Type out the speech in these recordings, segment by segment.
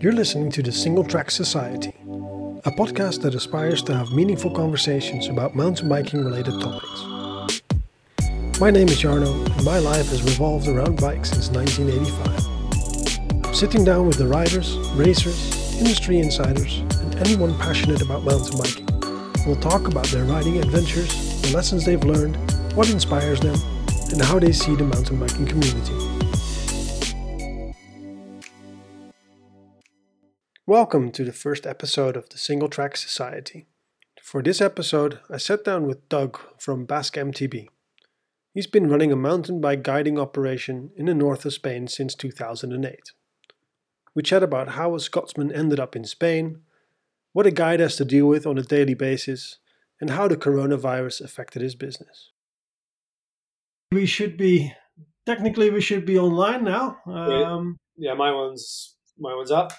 You're listening to the Single Track Society, a podcast that aspires to have meaningful conversations about mountain biking related topics. My name is Jarno, and my life has revolved around bikes since 1985. I'm sitting down with the riders, racers, industry insiders, and anyone passionate about mountain biking. We'll talk about their riding adventures, the lessons they've learned, what inspires them, and how they see the mountain biking community. Welcome to the first episode of the Single Track Society. For this episode, I sat down with Doug from Basque MTB. He's been running a mountain bike guiding operation in the north of Spain since 2008. We chat about how a Scotsman ended up in Spain, what a guide has to deal with on a daily basis, and how the coronavirus affected his business. We should be technically we should be online now. Um, yeah, my one's my one's up.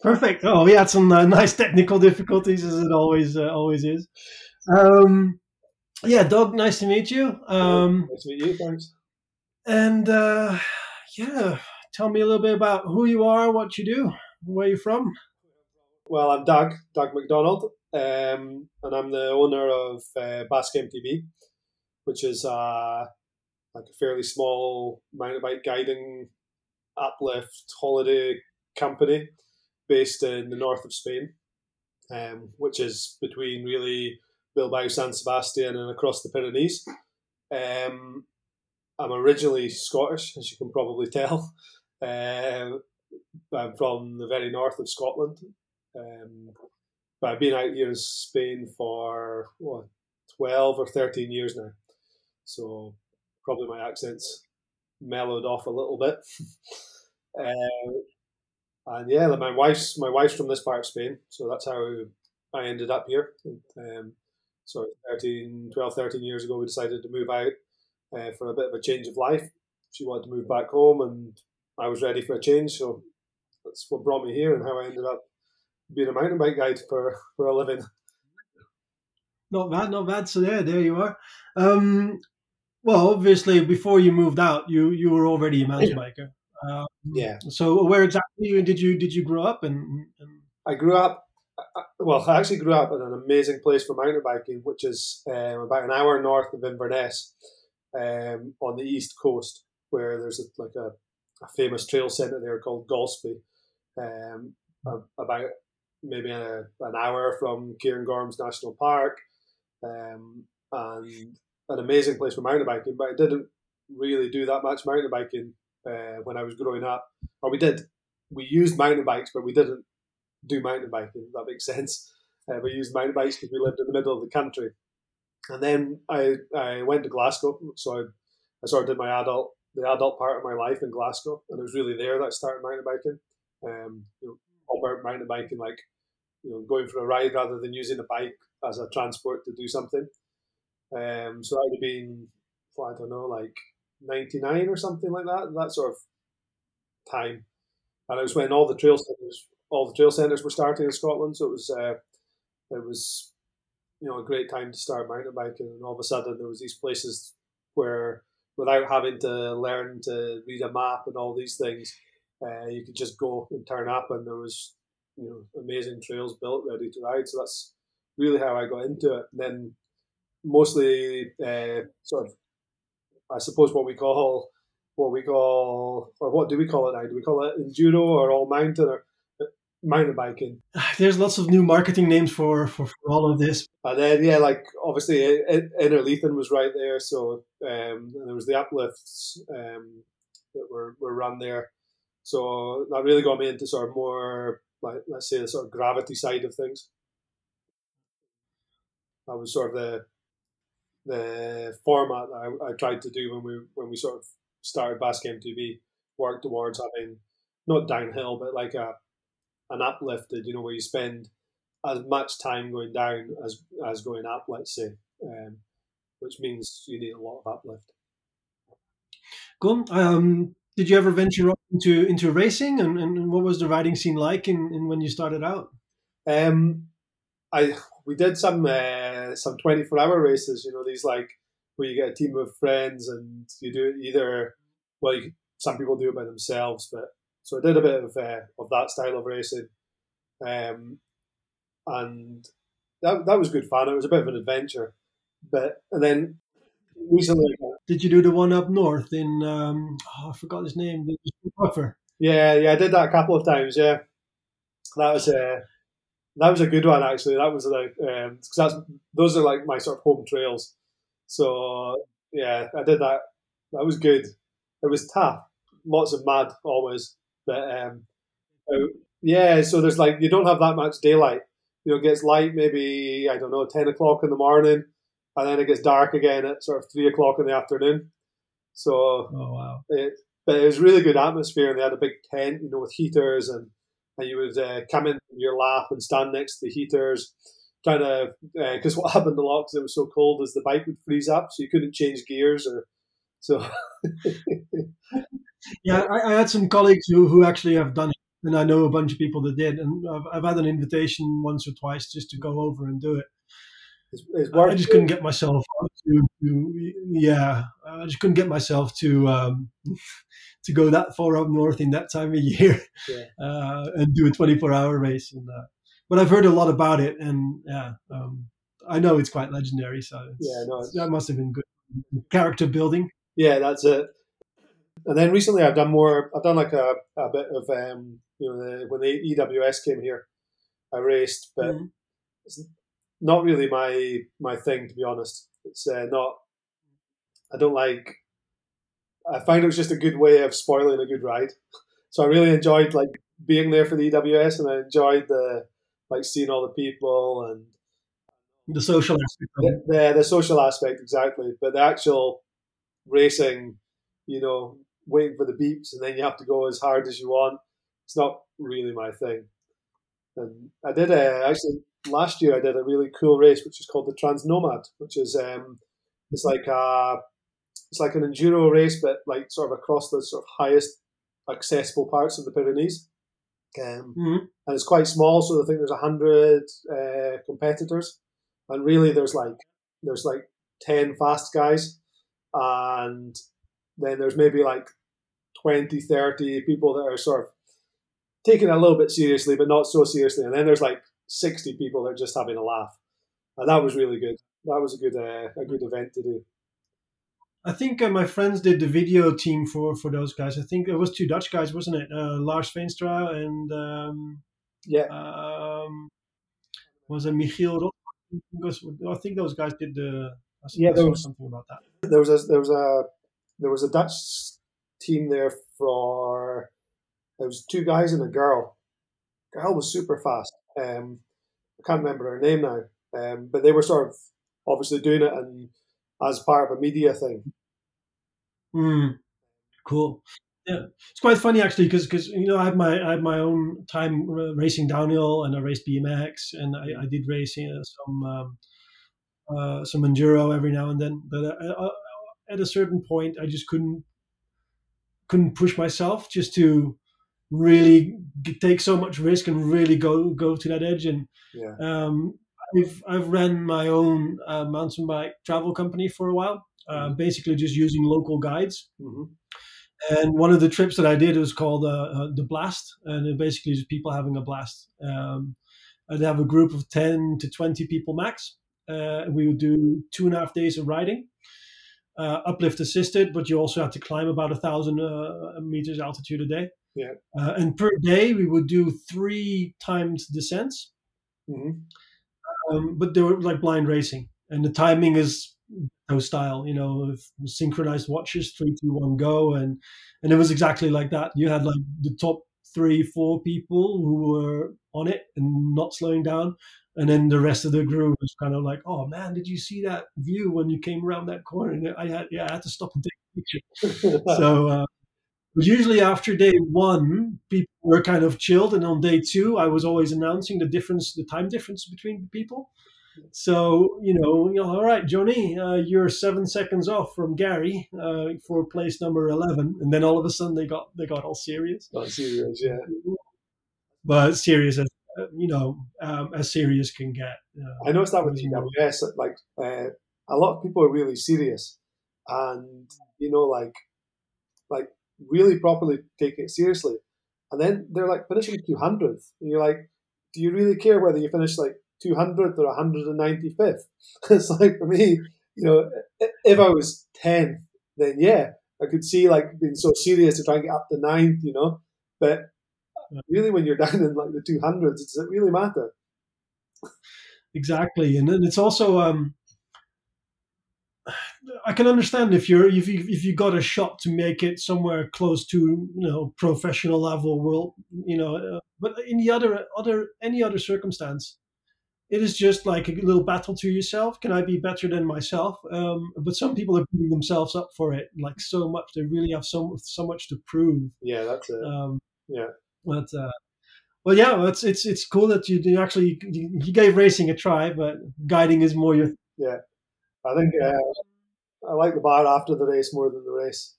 Perfect. Oh, we had some uh, nice technical difficulties, as it always uh, always is. Um, yeah, Doug, nice to meet you. Um, nice to meet you. Thanks. And uh, yeah, tell me a little bit about who you are, what you do, where you're from. Well, I'm Doug, Doug McDonald, um, and I'm the owner of uh, Basque MTB, which is uh, like a fairly small mountain bike guiding uplift holiday company based in the north of Spain, um, which is between really Bilbao, San Sebastian, and across the Pyrenees. Um, I'm originally Scottish, as you can probably tell. Uh, I'm from the very north of Scotland. Um, but I've been out here in Spain for what, 12 or 13 years now. So probably my accent's mellowed off a little bit. uh, and yeah, my wife's my wife's from this part of Spain, so that's how I ended up here. Um, so 13, 12, 13 years ago, we decided to move out uh, for a bit of a change of life. She wanted to move back home, and I was ready for a change. So that's what brought me here, and how I ended up being a mountain bike guide for, for a living. Not bad, not bad. So there, there you are. Um, well, obviously, before you moved out, you you were already a mountain biker. Um, yeah. So where exactly did you did you grow up? And, and... I grew up. Well, I actually grew up in an amazing place for mountain biking, which is um, about an hour north of Inverness, um, on the east coast, where there's a, like a, a famous trail centre there called Golspie, um, about maybe a, an hour from Cairngorms National Park, um, and an amazing place for mountain biking. But I didn't really do that much mountain biking uh, when I was growing up, or we did. We used mountain bikes, but we didn't do mountain biking. That makes sense. Uh, we used mountain bikes because we lived in the middle of the country. And then I, I went to Glasgow, so I, I sort of did my adult the adult part of my life in Glasgow, and it was really there that I started mountain biking. Um, you know, all about mountain biking, like you know, going for a ride rather than using a bike as a transport to do something. Um, so that would have been, well, I don't know, like 99 or something like that, that sort of time. And it was when all the trail centres, all the trail centres were starting in Scotland. So it was, uh, it was, you know, a great time to start mountain biking. And all of a sudden there was these places where, without having to learn to read a map and all these things, uh, you could just go and turn up, and there was, you know, amazing trails built ready to ride. So that's really how I got into it. And then mostly uh, sort of I suppose what we call what we call or what do we call it now? Do we call it enduro or all mountain or uh, mountain biking? There's lots of new marketing names for for, for all of this. And then yeah, like obviously Innerleithen was right there, so um, and there was the uplifts um, that were were run there. So that really got me into sort of more like let's say the sort of gravity side of things. That was sort of the the format that I, I, tried to do when we when we sort of started Basque MTB work towards having not downhill but like a an uplifted, you know, where you spend as much time going down as as going up, let's say, um, which means you need a lot of uplift. Cool. Um, did you ever venture into into racing, and, and what was the riding scene like in, in when you started out? Um, I we did some uh, some twenty four hour races. You know, these like where you get a team of friends and you do it either. Well, you, some people do it by themselves, but so I did a bit of uh, of that style of racing, um, and that that was good fun. It was a bit of an adventure, but and then recently, did you do the one up north in? Um, oh, I forgot his name. The Puffer. Yeah, yeah, I did that a couple of times. Yeah, that was a uh, that was a good one actually. That was like um, cause that's those are like my sort of home trails. So yeah, I did that. That was good. It was tough. Lots of mud always, but um, uh, yeah. So there's like you don't have that much daylight. You know, it gets light maybe I don't know ten o'clock in the morning, and then it gets dark again at sort of three o'clock in the afternoon. So oh wow! It, but it was really good atmosphere, and they had a big tent, you know, with heaters, and and you would uh, come in your lap and stand next to the heaters, trying to because uh, what happened a lot because it was so cold is the bike would freeze up, so you couldn't change gears or so. yeah, I, I, had some colleagues who who actually have done it, and I know a bunch of people that did, and I've, I've had an invitation once or twice just to go over and do it. It's, it's I just couldn't get myself to, to, yeah, I just couldn't get myself to um, to go that far up north in that time of year yeah. uh, and do a 24 hour race. And, uh, but I've heard a lot about it, and yeah, um, I know it's quite legendary. So yeah, no, that must have been good character building. Yeah, that's it. And then recently, I've done more. I've done like a, a bit of um, you know the, when the EWS came here, I raced, but mm-hmm. Not really my my thing to be honest. It's uh, not. I don't like. I find it was just a good way of spoiling a good ride. So I really enjoyed like being there for the EWS, and I enjoyed the like seeing all the people and the social aspect. The, the, the social aspect exactly, but the actual racing, you know, waiting for the beeps and then you have to go as hard as you want. It's not really my thing. And I did uh, actually last year. I did a really cool race, which is called the Trans Nomad, which is um, it's like a it's like an enduro race, but like sort of across the sort of highest accessible parts of the Pyrenees. Um, mm-hmm. And it's quite small, so I think there's a hundred uh, competitors, and really there's like there's like ten fast guys, and then there's maybe like 20, 30 people that are sort of taking it a little bit seriously, but not so seriously. And then there's like 60 people that are just having a laugh. And that was really good. That was a good uh, a good event to do. I think uh, my friends did the video team for for those guys. I think it was two Dutch guys, wasn't it? Uh, Lars Veenstra and um, yeah, um, was it Michiel? I think those guys did the. yeah, there was something about that. There was a there was a there was a Dutch team there for there was two guys and a girl. Girl was super fast. Um, I can't remember her name now, um, but they were sort of obviously doing it and as part of a media thing. Hmm. Cool. Yeah, it's quite funny actually because because you know I had my I had my own time racing downhill and I raced BMX and I, I did racing uh, some um, uh, some enduro every now and then. But uh, uh, at a certain point, I just couldn't couldn't push myself just to really take so much risk and really go go to that edge. And yeah. um, I've I've ran my own uh, mountain bike travel company for a while, uh, mm-hmm. basically just using local guides. Mm-hmm. And one of the trips that I did was called uh, uh the Blast, and it basically is people having a blast. Um, I'd have a group of ten to twenty people max. Uh, we would do two and a half days of riding, uh, uplift assisted, but you also have to climb about a thousand meters altitude a day. Yeah. Uh, and per day, we would do three times descents. Mm-hmm. Um, but they were like blind racing, and the timing is no style, you know, synchronized watches, three, two, one, go, and and it was exactly like that. You had like the top three, four people who were on it and not slowing down, and then the rest of the group was kind of like, "Oh man, did you see that view when you came around that corner?" And I had, yeah, I had to stop and take a picture. so uh, but usually after day one, people were kind of chilled, and on day two, I was always announcing the difference, the time difference between people. So you know, you know all right, Johnny, uh, you're seven seconds off from Gary uh, for place number eleven, and then all of a sudden they got they got all serious. Got serious, yeah. But serious as you know, um, as serious can get. Uh, I noticed that with EWS, like uh, a lot of people are really serious, and you know, like like really properly take it seriously. and then they're like finishing 200th. And you're like, do you really care whether you finish like 200th or 195th? it's like for me, you know, if I was 10th, then yeah, I could see like being so serious to try and get up to ninth, you know. But really, when you're down in like the 200s, does it really matter? Exactly, and then it's also um, I can understand if you're if you if you got a shot to make it somewhere close to you know professional level world you know uh, but in the other other any other circumstance it is just like a little battle to yourself. Can i be better than myself? Um, but some people are putting themselves up for it like so much. They really have so so much to prove. Yeah, that's it. um, yeah. but uh, well yeah it's it's it's cool that you, you actually you, you gave racing a try but guiding is more your yeah. I think uh, I like the bar after the race more than the race.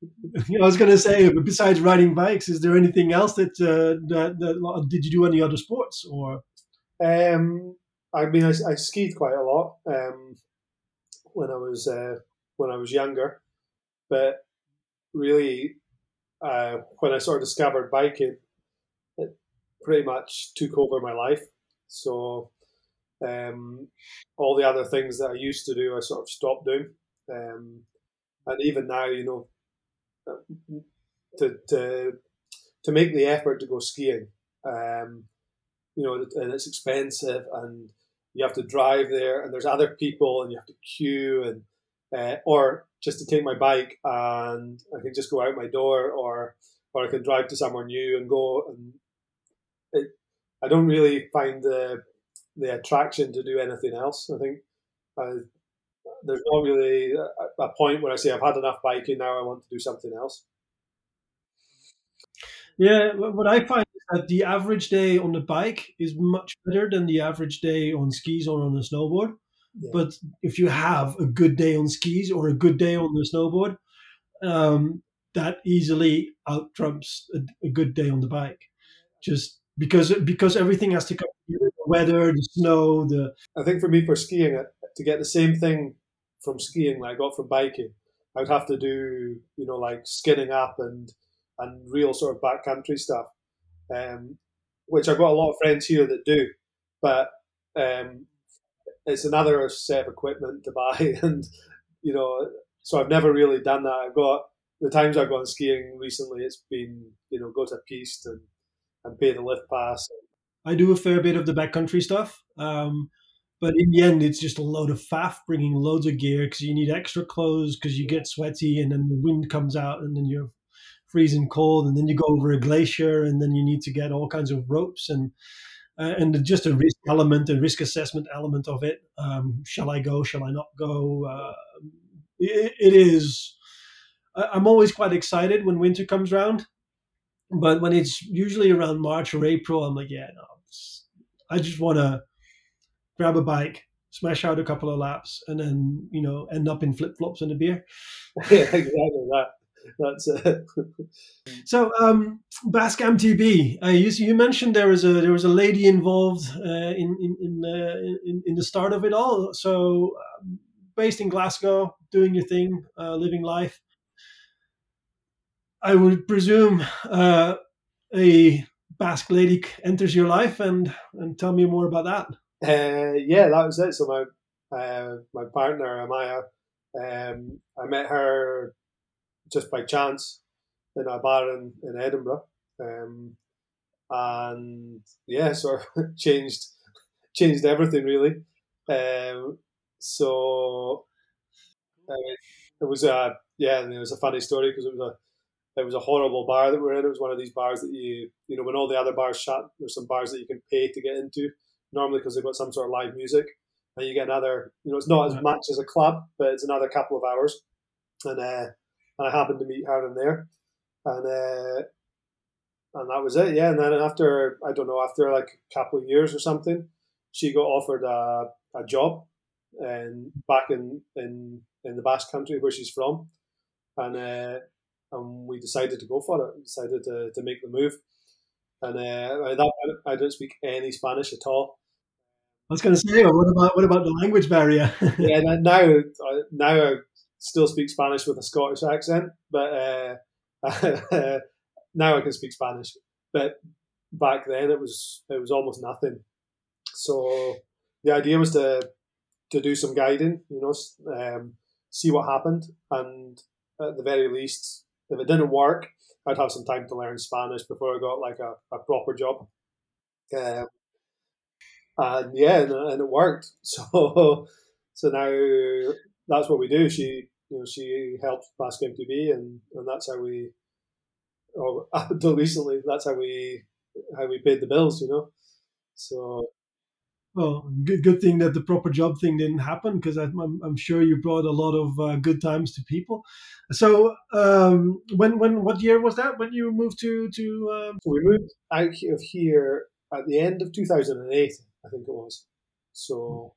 I was going to say, besides riding bikes, is there anything else that, uh, that, that did you do any other sports or? Um, I mean, I, I skied quite a lot um, when I was uh, when I was younger, but really, uh, when I sort of discovered biking, it pretty much took over my life. So, um, all the other things that I used to do, I sort of stopped doing. Um, and even now, you know, to to to make the effort to go skiing, um, you know, and it's expensive, and you have to drive there, and there's other people, and you have to queue, and uh, or just to take my bike, and I can just go out my door, or or I can drive to somewhere new and go, and it, I don't really find the the attraction to do anything else. I think I, there's not really a, a point where I say I've had enough biking now. I want to do something else. Yeah, what I find is that the average day on the bike is much better than the average day on skis or on a snowboard. Yeah. But if you have a good day on skis or a good day on the snowboard, um, that easily out trumps a, a good day on the bike. Just because because everything has to come together, the weather, the snow, the I think for me, for skiing, uh, to get the same thing from skiing that I got from biking, I would have to do, you know, like skinning up and and real sort of backcountry stuff, um, which I've got a lot of friends here that do, but um, it's another set of equipment to buy, and you know, so I've never really done that. I've got the times I've gone skiing recently, it's been you know go to piste and and pay the lift pass. I do a fair bit of the backcountry stuff. Um, but in the end, it's just a load of faff bringing loads of gear because you need extra clothes because you get sweaty and then the wind comes out and then you're freezing cold and then you go over a glacier and then you need to get all kinds of ropes and uh, and just a risk element, a risk assessment element of it. Um, shall I go? Shall I not go? Uh, it, it is. I'm always quite excited when winter comes around, but when it's usually around March or April, I'm like, yeah, no, I just want to grab a bike, smash out a couple of laps, and then you know end up in flip flops and a beer. yeah, exactly that. That's it. So, um, Basque MTB, uh, you, you mentioned there was a there was a lady involved uh, in in in, uh, in in the start of it all. So, um, based in Glasgow, doing your thing, uh, living life. I would presume uh, a Basque lady enters your life, and and tell me more about that. Uh, yeah, that was it. So my uh, my partner Amaya, um, I met her just by chance in a bar in, in Edinburgh, um, and yeah, sort of changed changed everything really. Um, so uh, it was a yeah, and it was a funny story because it was a it was a horrible bar that we we're in. It was one of these bars that you you know when all the other bars shut, there's some bars that you can pay to get into normally because they've got some sort of live music, and you get another. You know, it's not as much as a club, but it's another couple of hours, and uh, and I happened to meet her in there, and uh, and that was it. Yeah, and then after I don't know after like a couple of years or something, she got offered a, a job, and back in in in the Basque country where she's from, and uh, and we decided to go for it. We decided to, to make the move. And uh, at that point, I don't speak any Spanish at all. I was going to say, what about what about the language barrier? Yeah, now I- now I still speak Spanish with a Scottish accent, but uh, now I can speak Spanish, but back then it was it was almost nothing. So the idea was to to do some guiding, you know, um, see what happened, and at the very least, if it didn't work, I'd have some time to learn Spanish before I got like a, a proper job. Um, and yeah, and, and, it worked. So so now that's what we do. She you know she helped Basque MTB, and and that's how we. Oh, until recently, that's how we how we paid the bills. You know, so well, good, good thing that the proper job thing didn't happen because I'm, I'm, sure you brought a lot of uh, good times to people. So, um, when when what year was that when you moved to to? Um... So we moved out of here at the end of 2008, I think it was. So,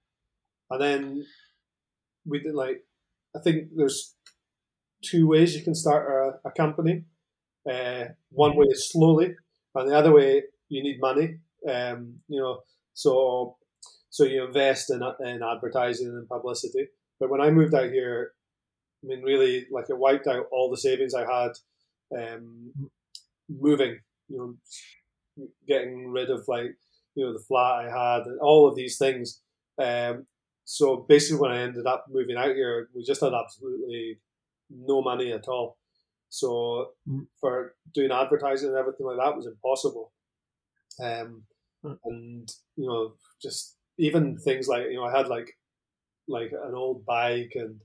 and then we did like, I think there's two ways you can start a, a company. Uh, one way is slowly, and the other way you need money. Um, you know, so so you invest in, in advertising and publicity. But when I moved out here, I mean, really, like it wiped out all the savings I had um, moving, you know, getting rid of like, you know, the flat I had and all of these things. Um, so basically, when I ended up moving out here, we just had absolutely no money at all. So mm. for doing advertising and everything like that was impossible. Um, mm. and you know, just even things like you know I had like like an old bike and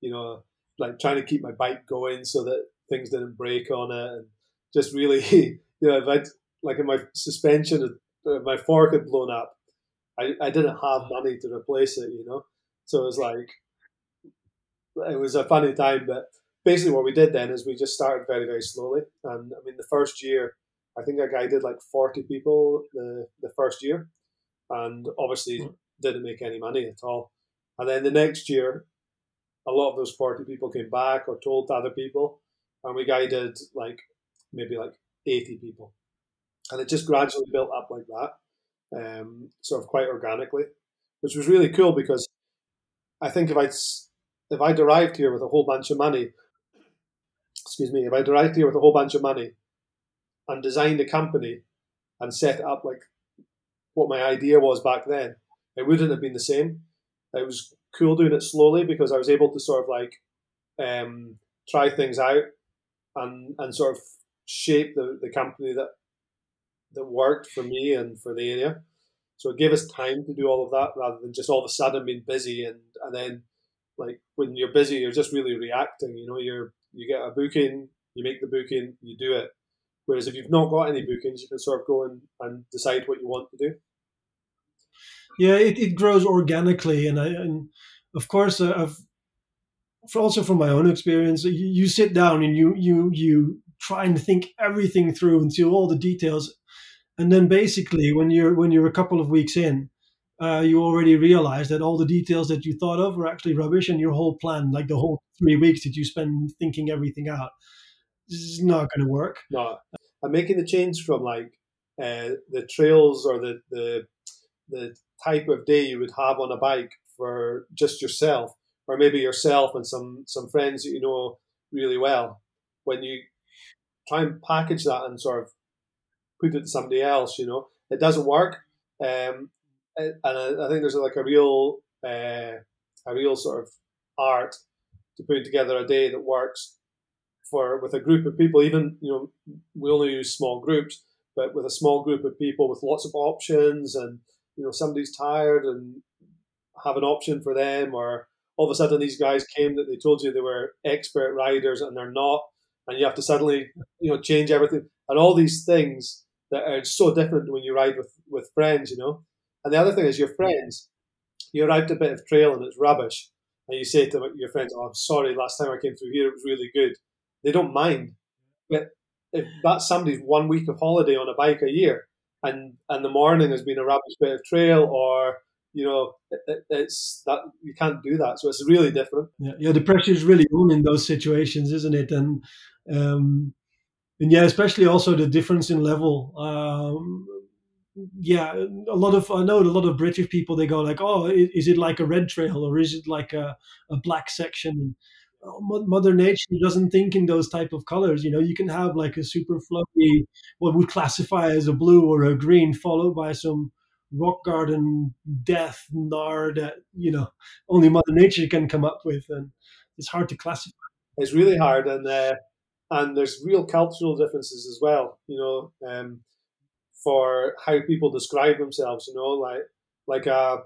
you know like trying to keep my bike going so that things didn't break on it and just really you know if I like in my suspension my fork had blown up I, I didn't have money to replace it you know? So it was like it was a funny time but basically what we did then is we just started very very slowly. And I mean the first year I think I guided like 40 people the, the first year and obviously hmm. didn't make any money at all. And then the next year, a lot of those 40 people came back or told other people, and we guided like maybe like 80 people. And it just gradually built up like that, um, sort of quite organically, which was really cool because I think if I'd, if I'd arrived here with a whole bunch of money, excuse me, if I'd arrived here with a whole bunch of money and designed a company and set it up like what my idea was back then, it wouldn't have been the same. It was cool doing it slowly because I was able to sort of like um, try things out and and sort of shape the, the company that that worked for me and for the area. So it gave us time to do all of that rather than just all of a sudden being busy and, and then like when you're busy you're just really reacting. You know, you're you get a booking, you make the booking, you do it. Whereas if you've not got any bookings, you can sort of go and, and decide what you want to do. Yeah, it, it grows organically, and I and of course uh, I've also from my own experience, you, you sit down and you you you try and think everything through until all the details, and then basically when you're when you're a couple of weeks in, uh, you already realize that all the details that you thought of were actually rubbish, and your whole plan, like the whole three weeks that you spend thinking everything out, this is not going to work. No, I'm making the change from like uh, the trails or the, the the type of day you would have on a bike for just yourself, or maybe yourself and some some friends that you know really well. When you try and package that and sort of put it to somebody else, you know, it doesn't work. Um, and I, think there's like a real uh, a real sort of art to putting together a day that works for with a group of people, even you know, we only use small groups, but with a small group of people with lots of options, and you know, somebody's tired and have an option for them, or all of a sudden these guys came that they told you they were expert riders and they're not, and you have to suddenly you know change everything, and all these things that are so different when you ride with with friends, you know. And the other thing is your friends. You arrived a bit of trail and it's rubbish, and you say to your friends, "Oh, I'm sorry. Last time I came through here, it was really good." They don't mind. But if that's somebody's one week of holiday on a bike a year, and and the morning has been a rubbish bit of trail, or you know, it, it's that you can't do that. So it's really different. Yeah, yeah. The pressure is really on in those situations, isn't it? And um, and yeah, especially also the difference in level. Um, yeah, a lot of I know a lot of British people they go like, oh, is it like a red trail or is it like a, a black section? Mother Nature doesn't think in those type of colors. You know, you can have like a super fluffy, what would classify as a blue or a green, followed by some rock garden death nard that you know only Mother Nature can come up with, and it's hard to classify. It's really hard, and uh, and there's real cultural differences as well. You know, um, for how people describe themselves. You know, like like uh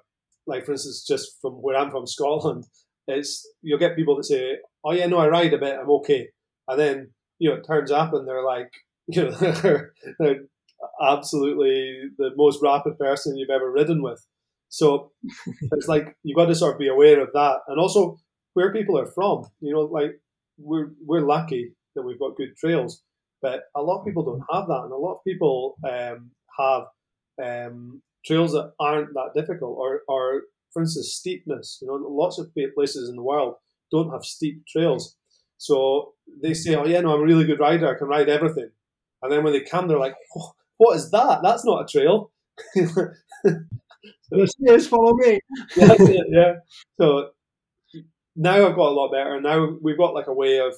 like for instance, just from where I'm from, Scotland, it's you'll get people that say, "Oh yeah, no, I ride a bit, I'm okay," and then you know it turns up and they're like, you know, they're, they're absolutely the most rapid person you've ever ridden with. So it's like you've got to sort of be aware of that, and also where people are from. You know, like we're we're lucky that we've got good trails, but a lot of people don't have that, and a lot of people um, have um, trails that aren't that difficult, or or for instance steepness. You know, lots of places in the world don't have steep trails, so they say, "Oh yeah, no, I'm a really good rider. I can ride everything," and then when they come, they're like, oh, "What is that? That's not a trail." so, yes, follow me. yeah, yeah. So now I've got a lot better. Now we've got like a way of,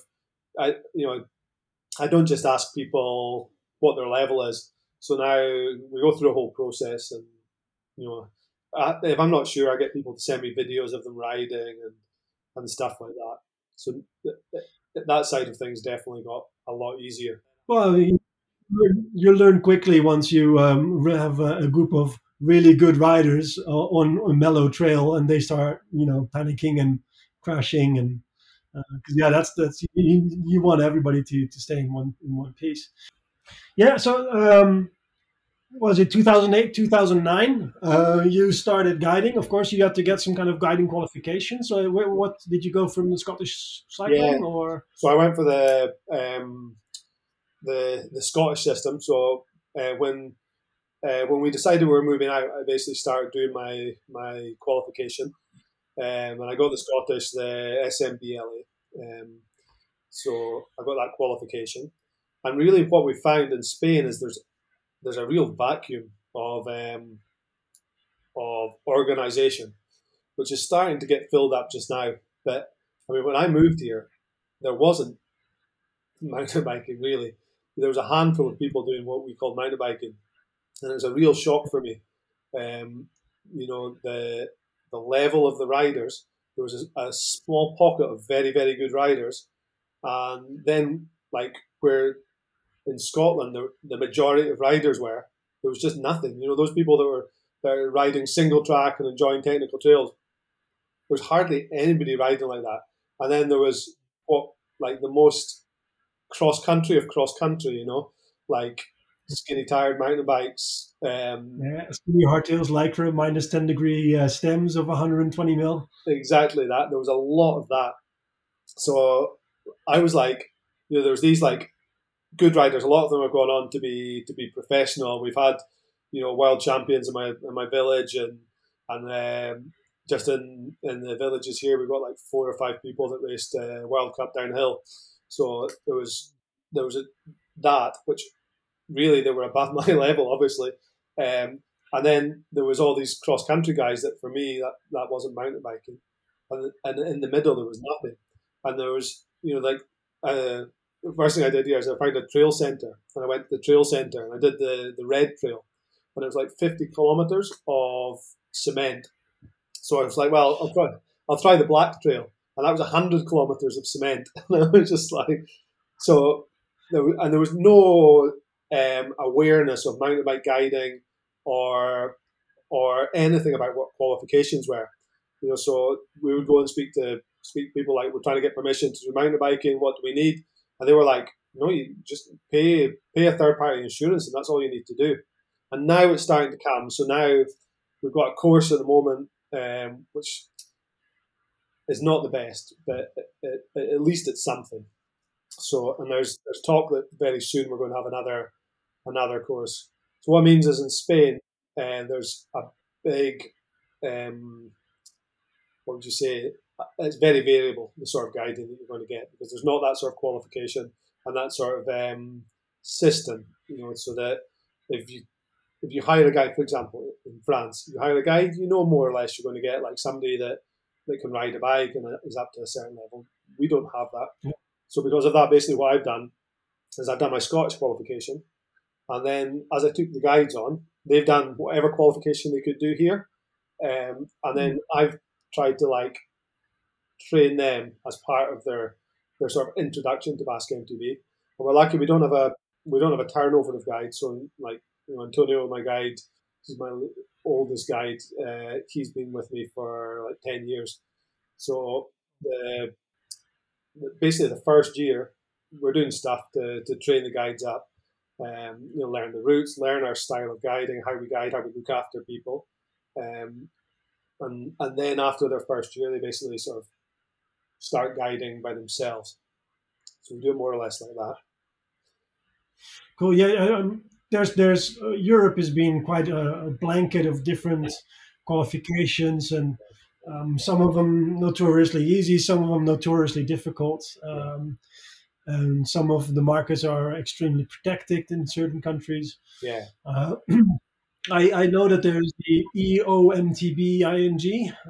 I you know, I don't just ask people what their level is. So now we go through a whole process, and you know, if I'm not sure, I get people to send me videos of them riding and and stuff like that. So that side of things definitely got a lot easier. Well, you learn quickly once you um, have a group of really good riders on a mellow trail, and they start, you know, panicking and crashing and uh, yeah, that's that's you, you, want everybody to to stay in one in one piece. Yeah, so um, was it 2008 2009 uh, you started guiding of course you had to get some kind of guiding qualification so what did you go from the scottish cycling yeah. or so i went for the um, the the scottish system so uh, when uh, when we decided we were moving out i basically started doing my my qualification um, and I got the Scottish, the SMBLA. Um, so I got that qualification. And really, what we found in Spain is there's there's a real vacuum of um, of organisation, which is starting to get filled up just now. But I mean, when I moved here, there wasn't mountain biking really. There was a handful of people doing what we call mountain biking, and it was a real shock for me. Um, you know, the the level of the riders. There was a, a small pocket of very, very good riders, and then like where in Scotland the, the majority of riders were, there was just nothing. You know, those people that were that were riding single track and enjoying technical trails, there was hardly anybody riding like that. And then there was what like the most cross country of cross country, you know, like skinny tired mountain bikes. Um, yeah, skinny hardtails, lycra, minus 10 degree uh, stems of 120 mil. Exactly that. There was a lot of that. So I was like, you know, there was these like good riders. A lot of them have gone on to be to be professional. We've had, you know, world champions in my in my village and and um, just in in the villages here, we've got like four or five people that raced uh, World Cup downhill. So there was there was a, that which really they were above my level, obviously. Um, and then there was all these cross country guys that for me that, that wasn't mountain biking, and, and in the middle there was nothing, and there was you know like uh, the first thing I did here is I found a trail center and I went to the trail center and I did the the red trail, and it was like fifty kilometers of cement. So I was like, well, I'll try I'll try the black trail, and that was hundred kilometers of cement, and I was just like, so there, and there was no um, awareness of mountain bike guiding or or anything about what qualifications were. You know, so we would go and speak to speak to people like we're trying to get permission to do mountain biking. What do we need? And they were like, no, you just pay pay a third party insurance, and that's all you need to do. And now it's starting to come. So now we've got a course at the moment, um, which is not the best, but at, at, at least it's something. So, and there's there's talk that very soon we're going to have another another course. So what it means is in Spain, uh, there's a big, um, what would you say? It's very variable the sort of guiding that you're going to get because there's not that sort of qualification and that sort of um, system. You know, so that if you if you hire a guy, for example, in France, you hire a guy, you know more or less you're going to get like somebody that that can ride a bike and is up to a certain level. we don't have that. Yeah. So because of that, basically what I've done is I've done my Scottish qualification, and then as I took the guides on, they've done whatever qualification they could do here, um, and then I've tried to like train them as part of their their sort of introduction to Basque MTB. And we're lucky we don't have a we don't have a turnover of guides. So like you know, Antonio, my guide, he's my oldest guide. Uh, he's been with me for like ten years. So the basically the first year we're doing stuff to, to train the guides up. Um, you know, learn the routes, learn our style of guiding, how we guide, how we look after people. Um, and and then after their first year, they basically sort of start guiding by themselves. So we do it more or less like that. Cool. Yeah. Um, there's there's uh, Europe has been quite a, a, blanket of different qualifications, and um, some of them notoriously easy, some of them notoriously difficult. Um, and some of the markets are extremely protected in certain countries. Yeah. Uh, I, I know that there's the EOMTB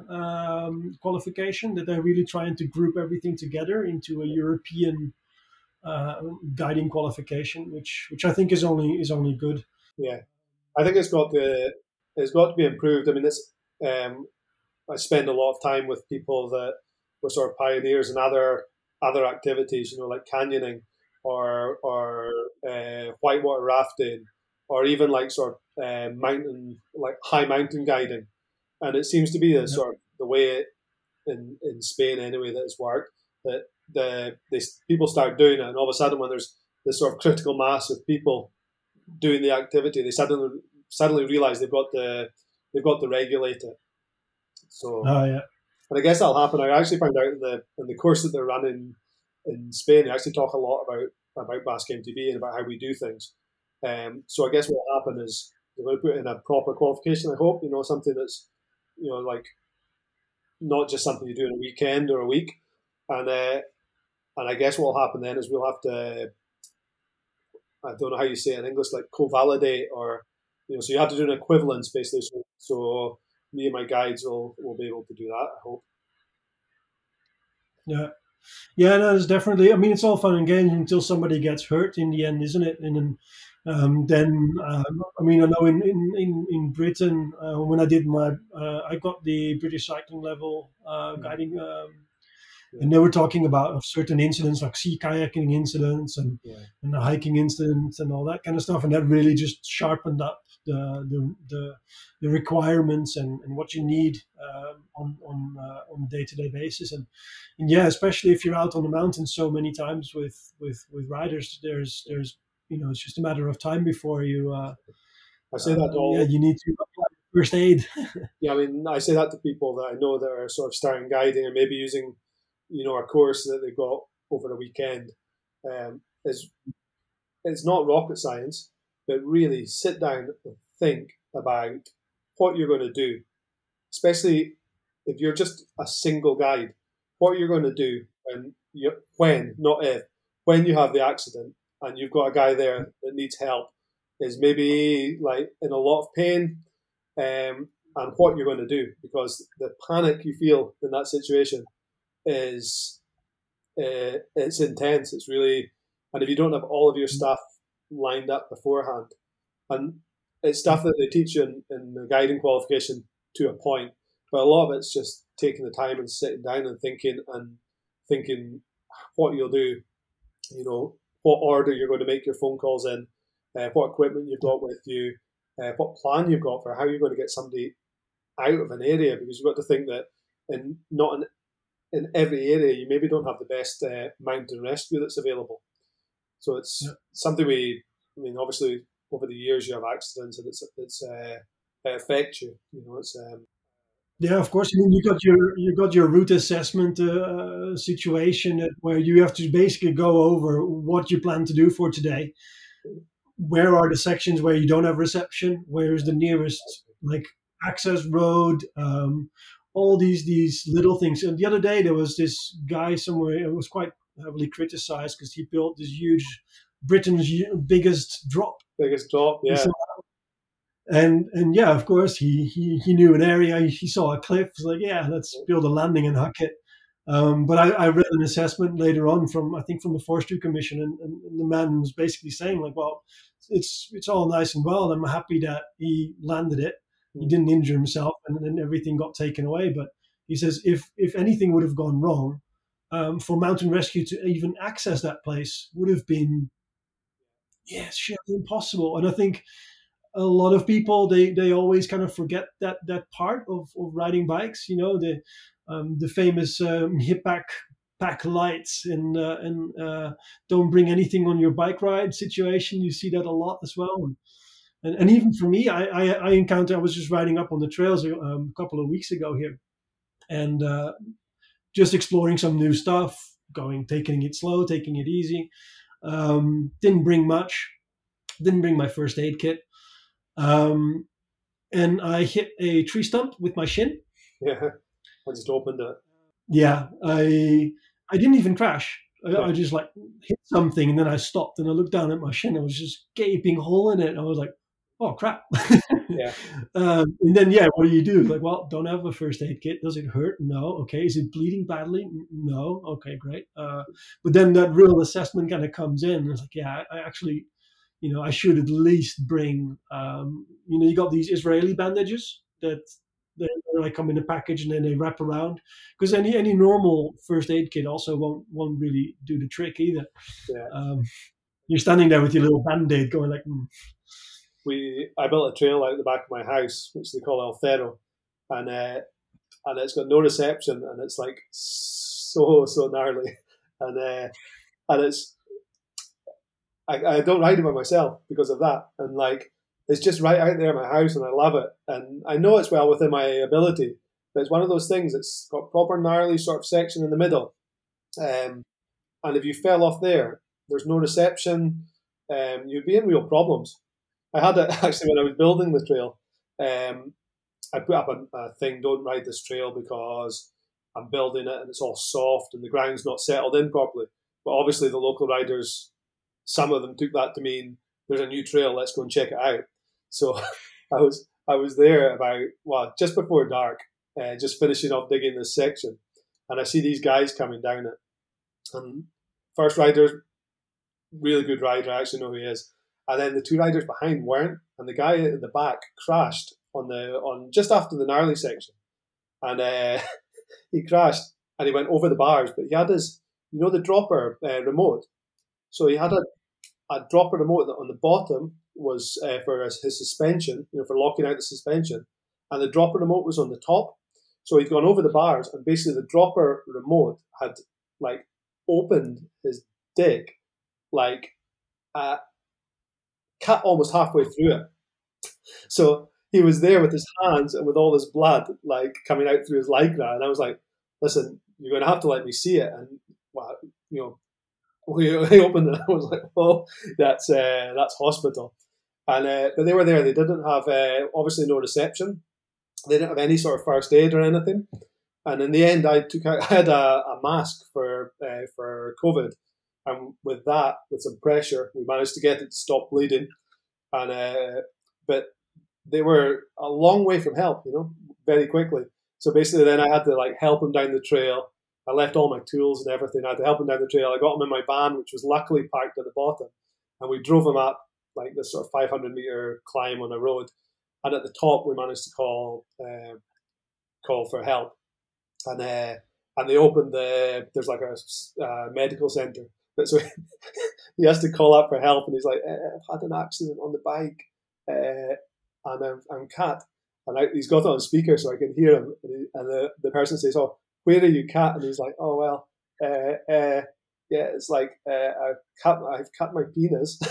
um, qualification that they're really trying to group everything together into a European uh, guiding qualification, which which I think is only is only good. Yeah, I think it's got the it's got to be improved. I mean, it's um, I spend a lot of time with people that were sort of pioneers in other other activities, you know, like canyoning or or uh, whitewater rafting or even like sort of uh, mountain, like high mountain guiding. And it seems to be the yeah. sort of the way in in Spain anyway that it's worked that the they, people start doing it, and all of a sudden when there's this sort of critical mass of people doing the activity, they suddenly suddenly realize they've got the they've got to regulate it. So, oh yeah, and I guess that'll happen. I actually found out in the in the course that they're running in Spain, they actually talk a lot about about Basque MTB and about how we do things. Um, so I guess what will happen is they're going to put in a proper qualification. I hope you know something that's you know like not just something you do in a weekend or a week. And uh, and I guess what will happen then is we'll have to I don't know how you say it in English like co-validate or you know so you have to do an equivalence basically. So, so me and my guides will will be able to do that. I hope. Yeah. Yeah, no, definitely. I mean, it's all fun and games until somebody gets hurt in the end, isn't it? And then um, then um, I mean I know in in in, in Britain uh, when I did my uh, I got the British cycling level uh, hmm. guiding. Um, yeah. And they were talking about certain incidents like sea kayaking incidents and, yeah. and the hiking incidents and all that kind of stuff. And that really just sharpened up the the, the, the requirements and, and what you need uh, on on uh, on day to day basis. And, and yeah, especially if you're out on the mountains so many times with with with riders, there's there's you know it's just a matter of time before you. Uh, I say that all. Yeah, you need to apply first aid. yeah, I mean, I say that to people that I know that are sort of starting guiding and maybe using, you know, a course that they got over the weekend. Um, is it's not rocket science, but really sit down and think about what you're going to do, especially if you're just a single guide. What you're going to do when you when not if when you have the accident and you've got a guy there that needs help is maybe like in a lot of pain um, and what you're going to do because the panic you feel in that situation is uh, it's intense it's really and if you don't have all of your stuff lined up beforehand and it's stuff that they teach you in, in the guiding qualification to a point but a lot of it's just taking the time and sitting down and thinking and thinking what you'll do you know what order you're going to make your phone calls in, uh, what equipment you've got with you, uh, what plan you've got for how you're going to get somebody out of an area because you've got to think that in not in, in every area you maybe don't have the best uh, mountain rescue that's available. So it's yeah. something we, I mean, obviously over the years you have accidents and it's it's uh, it affects you. You know, it's um, yeah, of course. I mean, you got your you got your route assessment uh, situation where you have to basically go over what you plan to do for today. Where are the sections where you don't have reception? Where is the nearest like access road? Um, all these these little things. And the other day there was this guy somewhere. It was quite heavily criticized because he built this huge Britain's biggest drop. Biggest drop, yeah and and yeah, of course, he he, he knew an area. He, saw a cliff. He's like, yeah, let's build a landing and huck it. Um, but I, I, read an assessment later on from I think from the Forestry Commission, and, and, the man was basically saying like, well, it's it's all nice and well. I'm happy that he landed it. He mm. didn't injure himself, and then everything got taken away. But he says if if anything would have gone wrong, um, for mountain rescue to even access that place would have been yeah, sheer impossible. And I think a lot of people they they always kind of forget that that part of, of riding bikes. You know the um, the famous um, hip pack pack lights and uh, and uh, don't bring anything on your bike ride situation. You see that a lot as well. And, and, even for me, I, I, I encountered. I was just riding up on the trails um, a couple of weeks ago here, and uh, just exploring some new stuff, going taking it slow, taking it easy. Um, didn't bring much. Didn't bring my first aid kit. Um, and I hit a tree stump with my shin. Yeah, I just opened it. Yeah, I I didn't even crash. I, yeah. I, just like hit something and then I stopped and I looked down at my shin. It was just gaping hole in it. I was like, oh crap. yeah. Um, and then yeah, what do you do? Like, well, don't have a first aid kit. Does it hurt? No. Okay. Is it bleeding badly? No. Okay, great. Uh, but then that real assessment kind of comes in. It's like, yeah, I, I actually you know, I should at least bring, um, you know, you got these Israeli bandages that they like come in a package and then they wrap around because any any normal first aid kit also won't won't really do the trick either. Yeah. Um, you're standing there with your little band aid going like. Mm. We I built a trail out the back of my house which they call El Ferro, and uh, and it's got no reception and it's like so so gnarly, and uh, and it's I, I don't ride it by myself because of that. And like, it's just right out there in my house and I love it. And I know it's well within my ability, but it's one of those things that's got proper gnarly sort of section in the middle. Um, and if you fell off there, there's no reception, um, you'd be in real problems. I had it actually when I was building the trail. Um, I put up a, a, thing: "Don't ride this trail because I'm building it and it's all soft and the ground's not settled in properly." But obviously, the local riders some of them took that to mean there's a new trail, let's go and check it out. So I was I was there about well just before dark, uh, just finishing off digging this section, and I see these guys coming down it, and first rider, really good rider, I actually know who he is, and then the two riders behind weren't, and the guy in the back crashed on the on just after the gnarly section, and uh, he crashed and he went over the bars, but he had his you know the dropper uh, remote, so he had a a dropper remote on the bottom was uh, for his, his, suspension, you know, for locking out the suspension, and the dropper remote was on the top. So he'd gone over the bars, and basically the dropper remote had like opened his dick, like uh, cut almost halfway through it. So he was there with his hands and with all this blood like coming out through his lycra, and I was like, "Listen, you're going to have to let me see it." And well, you know, we, we opened it. I was like, "Oh, that's uh, that's hospital." And uh, but they were there. They didn't have uh, obviously no reception. They didn't have any sort of first aid or anything. And in the end, I took out, I had a, a mask for uh, for COVID, and with that, with some pressure, we managed to get it to stop bleeding. And uh, but they were a long way from help, you know, very quickly. So basically, then I had to like help them down the trail I left all my tools and everything. I had to help him down the trail. I got him in my van, which was luckily parked at the bottom, and we drove him up like this sort of 500 meter climb on a road. And at the top, we managed to call uh, call for help, and uh, and they opened the there's like a uh, medical center. But so he has to call up for help, and he's like, eh, "I've had an accident on the bike, uh, and I'm, I'm cat." And I, he's got it on speaker so I can hear him. And, he, and the, the person says, "Oh, where are you cut? And he's like, oh, well, uh, uh, yeah, it's like, uh, I've, cut, I've cut my penis.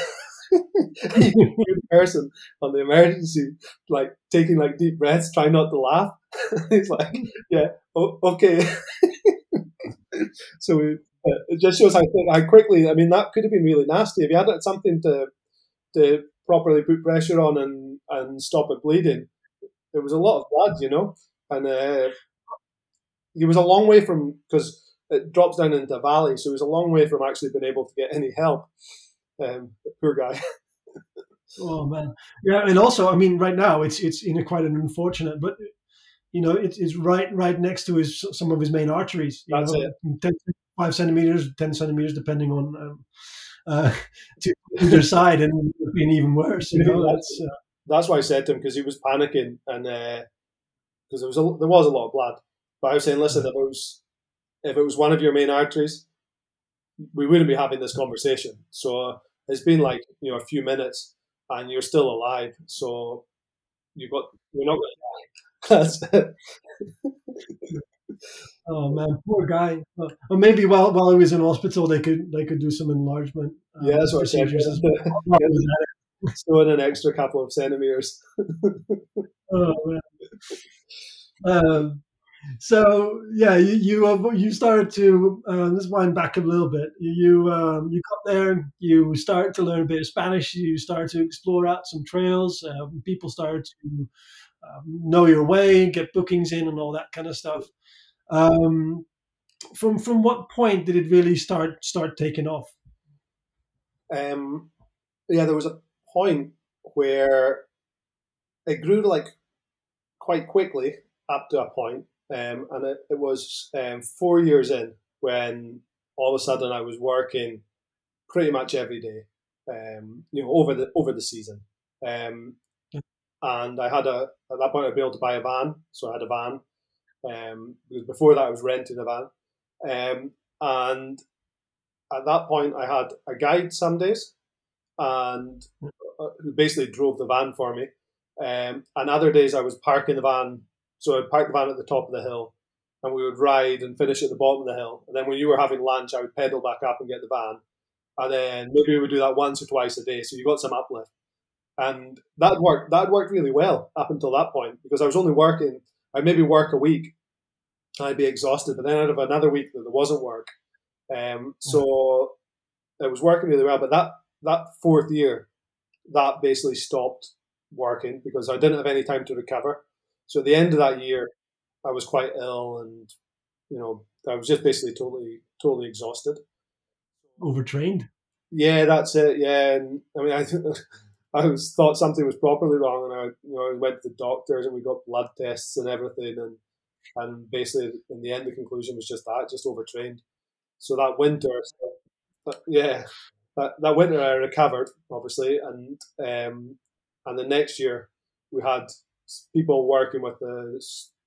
person on the emergency, like taking like deep breaths, trying not to laugh. he's like, yeah, oh, okay. so we, uh, it just shows how, how quickly. I mean, that could have been really nasty if you had something to to properly put pressure on and and stop it bleeding. There was a lot of blood, you know, and uh, he was a long way from because it drops down into a valley, so he was a long way from actually being able to get any help. Um, poor guy. oh man, yeah, and also, I mean, right now it's it's in a quite an unfortunate, but you know, it's, it's right right next to his some of his main arteries. That's know, it. 10, five centimeters, ten centimeters, depending on um, uh, to either side, and being even worse. You know, that's, uh, that's why I said to him because he was panicking and because uh, there was a, there was a lot of blood. But I was saying, listen, if it was if it was one of your main arteries, we wouldn't be having this conversation. So it's been like you know a few minutes, and you're still alive. So you've got you're not going to die. That's it. oh man, poor guy. Or maybe while while he was in hospital, they could they could do some enlargement. Um, yeah, that's what I said. So in an extra couple of centimeters. oh man. Um, so yeah, you you, uh, you started to uh, let's wind back a little bit. You um, you got there, you started to learn a bit of Spanish. You started to explore out some trails. Uh, people started to um, know your way, get bookings in, and all that kind of stuff. Um, from from what point did it really start start taking off? Um, yeah, there was a point where it grew like quite quickly up to a point um, and it, it was um, four years in when all of a sudden I was working pretty much every day, um, you know, over the over the season. Um, and I had a at that point I'd be able to buy a van, so I had a van. Um, because before that I was renting a van, um, and at that point I had a guide some days, and uh, who basically drove the van for me. Um, and other days I was parking the van so I'd park the van at the top of the hill and we would ride and finish at the bottom of the hill. And then when you were having lunch, I would pedal back up and get the van. And then maybe we would do that once or twice a day. So you got some uplift. And that worked that worked really well up until that point because I was only working I'd maybe work a week I'd be exhausted, but then I'd have another week that there wasn't work. Um, so it was working really well. But that that fourth year, that basically stopped working because I didn't have any time to recover. So at the end of that year, I was quite ill, and you know, I was just basically totally, totally exhausted. Overtrained. Yeah, that's it. Yeah, and I mean, I I was thought something was properly wrong, and I, you know, I went to the doctors, and we got blood tests and everything, and and basically, in the end, the conclusion was just that, just overtrained. So that winter, so, yeah, that, that winter I recovered obviously, and um, and the next year we had people working with the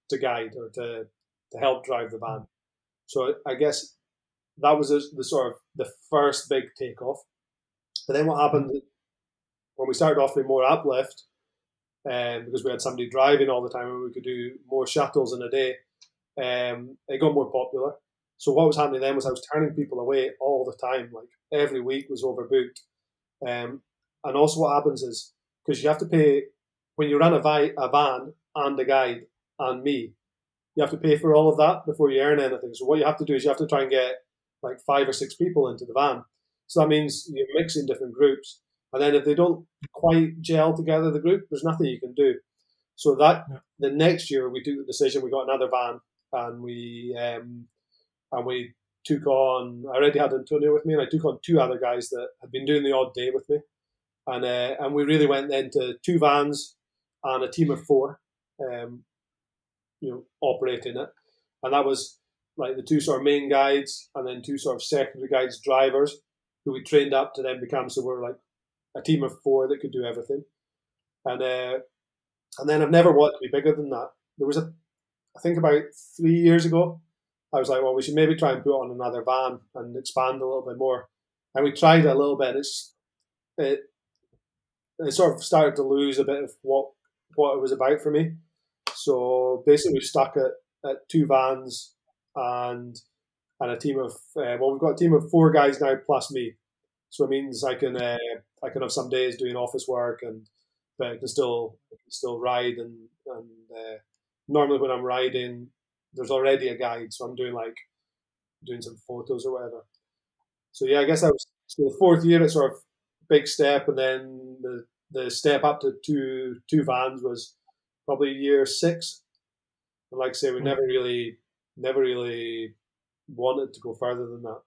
to guide or to to help drive the van. So I guess that was the sort of the first big takeoff. But then what happened when we started offering more uplift, um, because we had somebody driving all the time and we could do more shuttles in a day, um, it got more popular. So what was happening then was I was turning people away all the time. Like every week was overbooked. Um, and also what happens is because you have to pay when you run a, vi- a van and a guide and me, you have to pay for all of that before you earn anything. So what you have to do is you have to try and get like five or six people into the van. So that means you're mixing different groups. And then if they don't quite gel together, the group, there's nothing you can do. So that yeah. the next year we took the decision. We got another van, and we um, and we took on. I already had Antonio with me, and I took on two other guys that had been doing the odd day with me, and uh, and we really went then to two vans and a team of four, um, you know, operating it, and that was like the two sort of main guides and then two sort of secondary guides, drivers, who we trained up to then become so we're like a team of four that could do everything, and uh, and then I've never wanted to be bigger than that. There was a, I think about three years ago, I was like, well, we should maybe try and put on another van and expand a little bit more, and we tried a little bit. It's it it sort of started to lose a bit of what what it was about for me. So basically, we stuck at, at two vans and and a team of uh, well, we've got a team of four guys now plus me. So it means I can uh, I can have some days doing office work and but I can still I can still ride and and uh, normally when I'm riding, there's already a guide, so I'm doing like doing some photos or whatever. So yeah, I guess that was so the fourth year. It's sort of big step, and then the the step up to two two vans was probably year six. And like I say, we hmm. never really never really wanted to go further than that.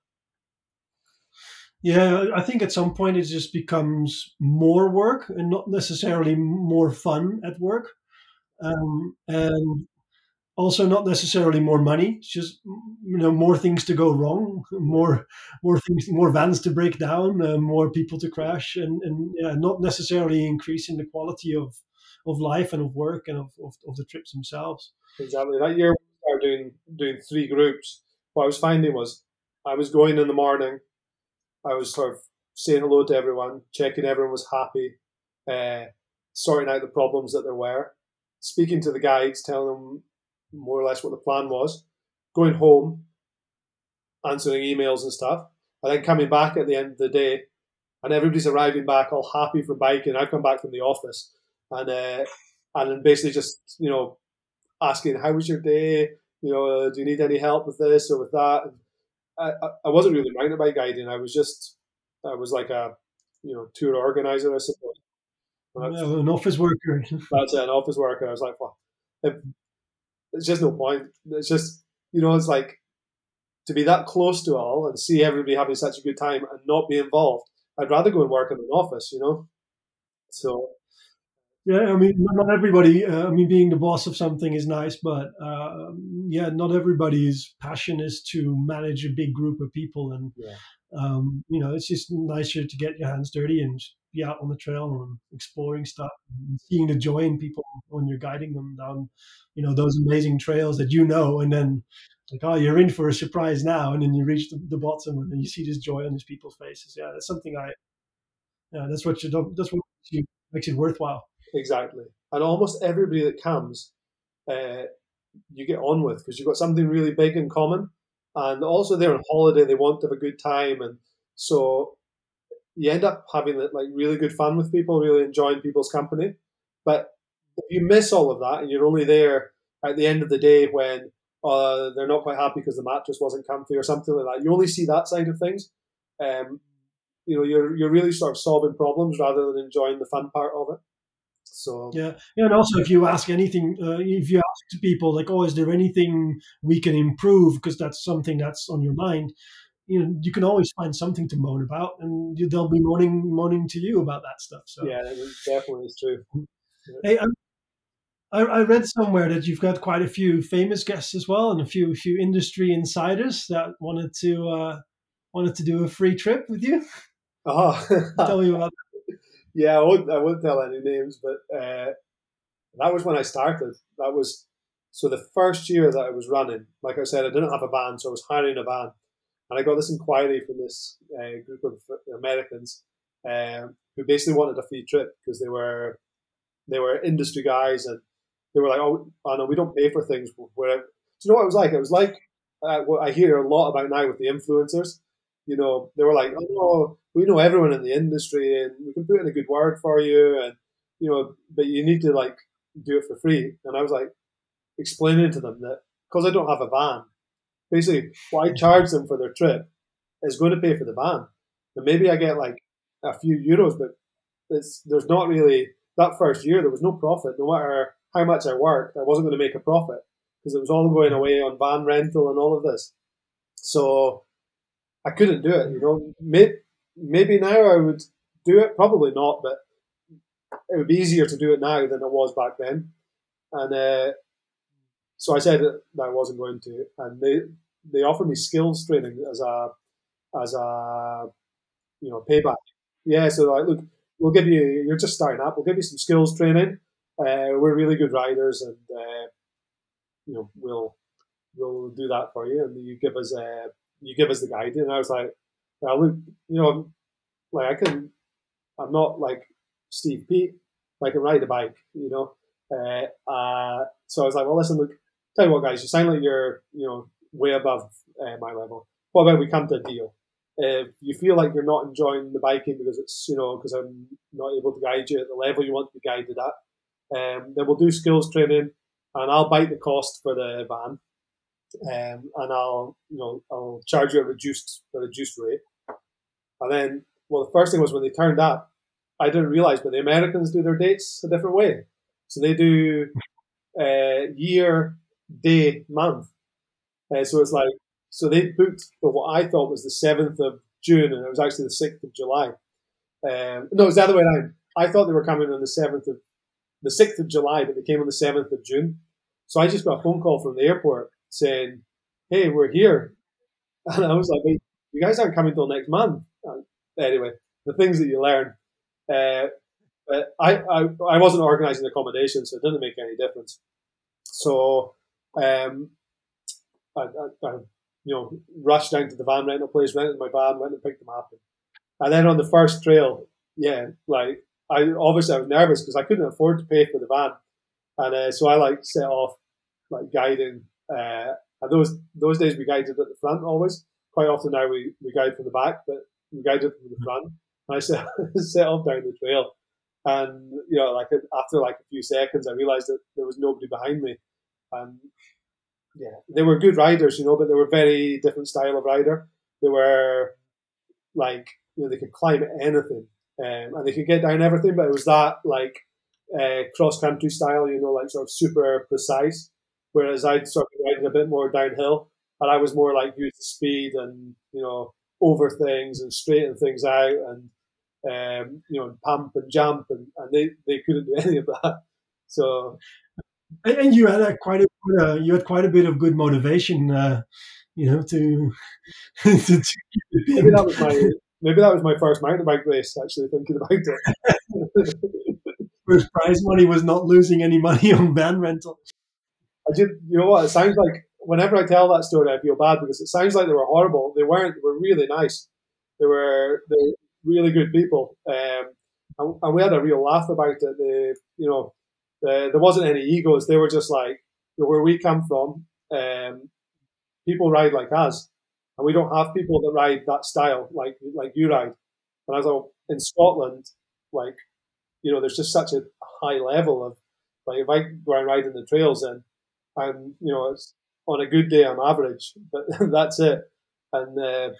Yeah, I think at some point it just becomes more work and not necessarily more fun at work. Um, and also not necessarily more money it's just you know more things to go wrong more more things more vans to break down uh, more people to crash and and yeah, not necessarily increasing the quality of of life and of work and of, of, of the trips themselves. Exactly. That year we started doing doing three groups. What i was finding was i was going in the morning i was sort of saying hello to everyone checking everyone was happy uh, sorting out the problems that there were speaking to the guides telling them more or less what the plan was, going home, answering emails and stuff, and then coming back at the end of the day, and everybody's arriving back all happy from biking. I come back from the office, and uh, and then basically just you know asking how was your day, you know, uh, do you need any help with this or with that? And I, I wasn't really mountain bike guiding. I was just I was like a you know tour organizer, I suppose. An office worker. That's it, an office worker. I was like, well, if, there's just no point. It's just you know, it's like to be that close to all and see everybody having such a good time and not be involved. I'd rather go and work in an office, you know. So yeah, I mean, not everybody. Uh, I mean, being the boss of something is nice, but uh, yeah, not everybody's passion is to manage a big group of people, and yeah. um, you know, it's just nicer to get your hands dirty and be out on the trail and exploring stuff, and seeing the joy in people when you're guiding them down, you know, those amazing trails that you know, and then like, oh, you're in for a surprise now, and then you reach the, the bottom, and then you see this joy on these people's faces. Yeah, that's something I. Yeah, that's what you don't. That's what makes it worthwhile. Exactly. And almost everybody that comes, uh, you get on with because you've got something really big in common. And also, they're on holiday, they want to have a good time. And so you end up having like really good fun with people, really enjoying people's company. But if you miss all of that and you're only there at the end of the day when uh, they're not quite happy because the mattress wasn't comfy or something like that, you only see that side of things. Um, you know, you're you're really sort of solving problems rather than enjoying the fun part of it. So yeah, yeah, and also if you ask anything, uh, if you ask people like, "Oh, is there anything we can improve?" Because that's something that's on your mind. You know, you can always find something to moan about, and they'll be moaning moaning to you about that stuff. So yeah, definitely is true. Hey, I, I read somewhere that you've got quite a few famous guests as well, and a few few industry insiders that wanted to uh, wanted to do a free trip with you. Oh, tell me about yeah, I won't, I won't tell any names, but uh, that was when I started. That was so the first year that I was running. Like I said, I didn't have a van, so I was hiring a van, and I got this inquiry from this uh, group of Americans um, who basically wanted a free trip because they were they were industry guys and they were like, "Oh, I know we don't pay for things." Where do you know what it was like? It was like uh, what I hear a lot about now with the influencers you know, they were like, oh, no, we know everyone in the industry and we can put in a good word for you. And, you know, but you need to like do it for free. And I was like explaining to them that because I don't have a van, basically why charge them for their trip is going to pay for the van. And maybe I get like a few euros, but it's, there's not really that first year, there was no profit. No matter how much I worked, I wasn't going to make a profit because it was all going away on van rental and all of this. So I couldn't do it. You know, maybe, maybe now I would do it. Probably not, but it would be easier to do it now than it was back then. And uh, so I said that I wasn't going to, and they they offered me skills training as a as a you know payback. Yeah, so like, look, we'll give you. You're just starting up. We'll give you some skills training. Uh, we're really good riders, and uh, you know we'll we'll do that for you, and you give us a uh, you give us the guide, and I was like, well, look, you know, like I can, I'm not like Steve Peat, I can ride a bike, you know. Uh, uh, so I was like, well, listen, look, tell you what, guys, you sound like you're, you know, way above uh, my level. What about we come to a deal? If you feel like you're not enjoying the biking because it's, you know, because I'm not able to guide you at the level you want to be guided at, um, then we'll do skills training, and I'll bite the cost for the van um, and I'll you know I'll charge you a reduced a reduced rate. And then, well, the first thing was when they turned up, I didn't realize, but the Americans do their dates a different way. So they do uh, year, day, month. Uh, so it's like so they booked for what I thought was the seventh of June, and it was actually the sixth of July. Um, no, it was the other way around. I thought they were coming on the seventh of the sixth of July, but they came on the seventh of June. So I just got a phone call from the airport saying, "Hey, we're here," and I was like, hey, "You guys aren't coming till next month." And anyway, the things that you learn. Uh, but I, I, I wasn't organising accommodation, so it didn't make any difference. So um, I, I, I, you know, rushed down to the van rental place, rented my van, went and picked them up. And then on the first trail, yeah, like I obviously I was nervous because I couldn't afford to pay for the van, and uh, so I like set off like guiding. Uh, and those those days we guided at the front always. Quite often now we, we guide from the back, but we guided from the front. And I set set off down the trail, and you know, like after like a few seconds, I realized that there was nobody behind me, and yeah, they were good riders, you know, but they were very different style of rider. They were like you know they could climb anything, um, and they could get down everything, but it was that like uh, cross country style, you know, like sort of super precise. Whereas I'd sort of riding a bit more downhill, and I was more like use the speed and you know over things and straighten things out and um, you know pump and jump, and, and they, they couldn't do any of that. So and you had a quite a uh, you had quite a bit of good motivation, uh, you know, to, to, to maybe that was my maybe that was my first mountain bike race. Actually, thinking about it, first prize money was not losing any money on van rental. I did. You know what? It sounds like whenever I tell that story, I feel bad because it sounds like they were horrible. They weren't. They were really nice. They were they were really good people, um, and, and, we had a real laugh about it. They, you know, uh, there wasn't any egos. They were just like where we come from. Um, people ride like us, and we don't have people that ride that style like like you ride. And I thought in Scotland, like you know, there's just such a high level of like if I go ride in the trails, and I'm you know, it's on a good day I'm average, but that's it. And uh,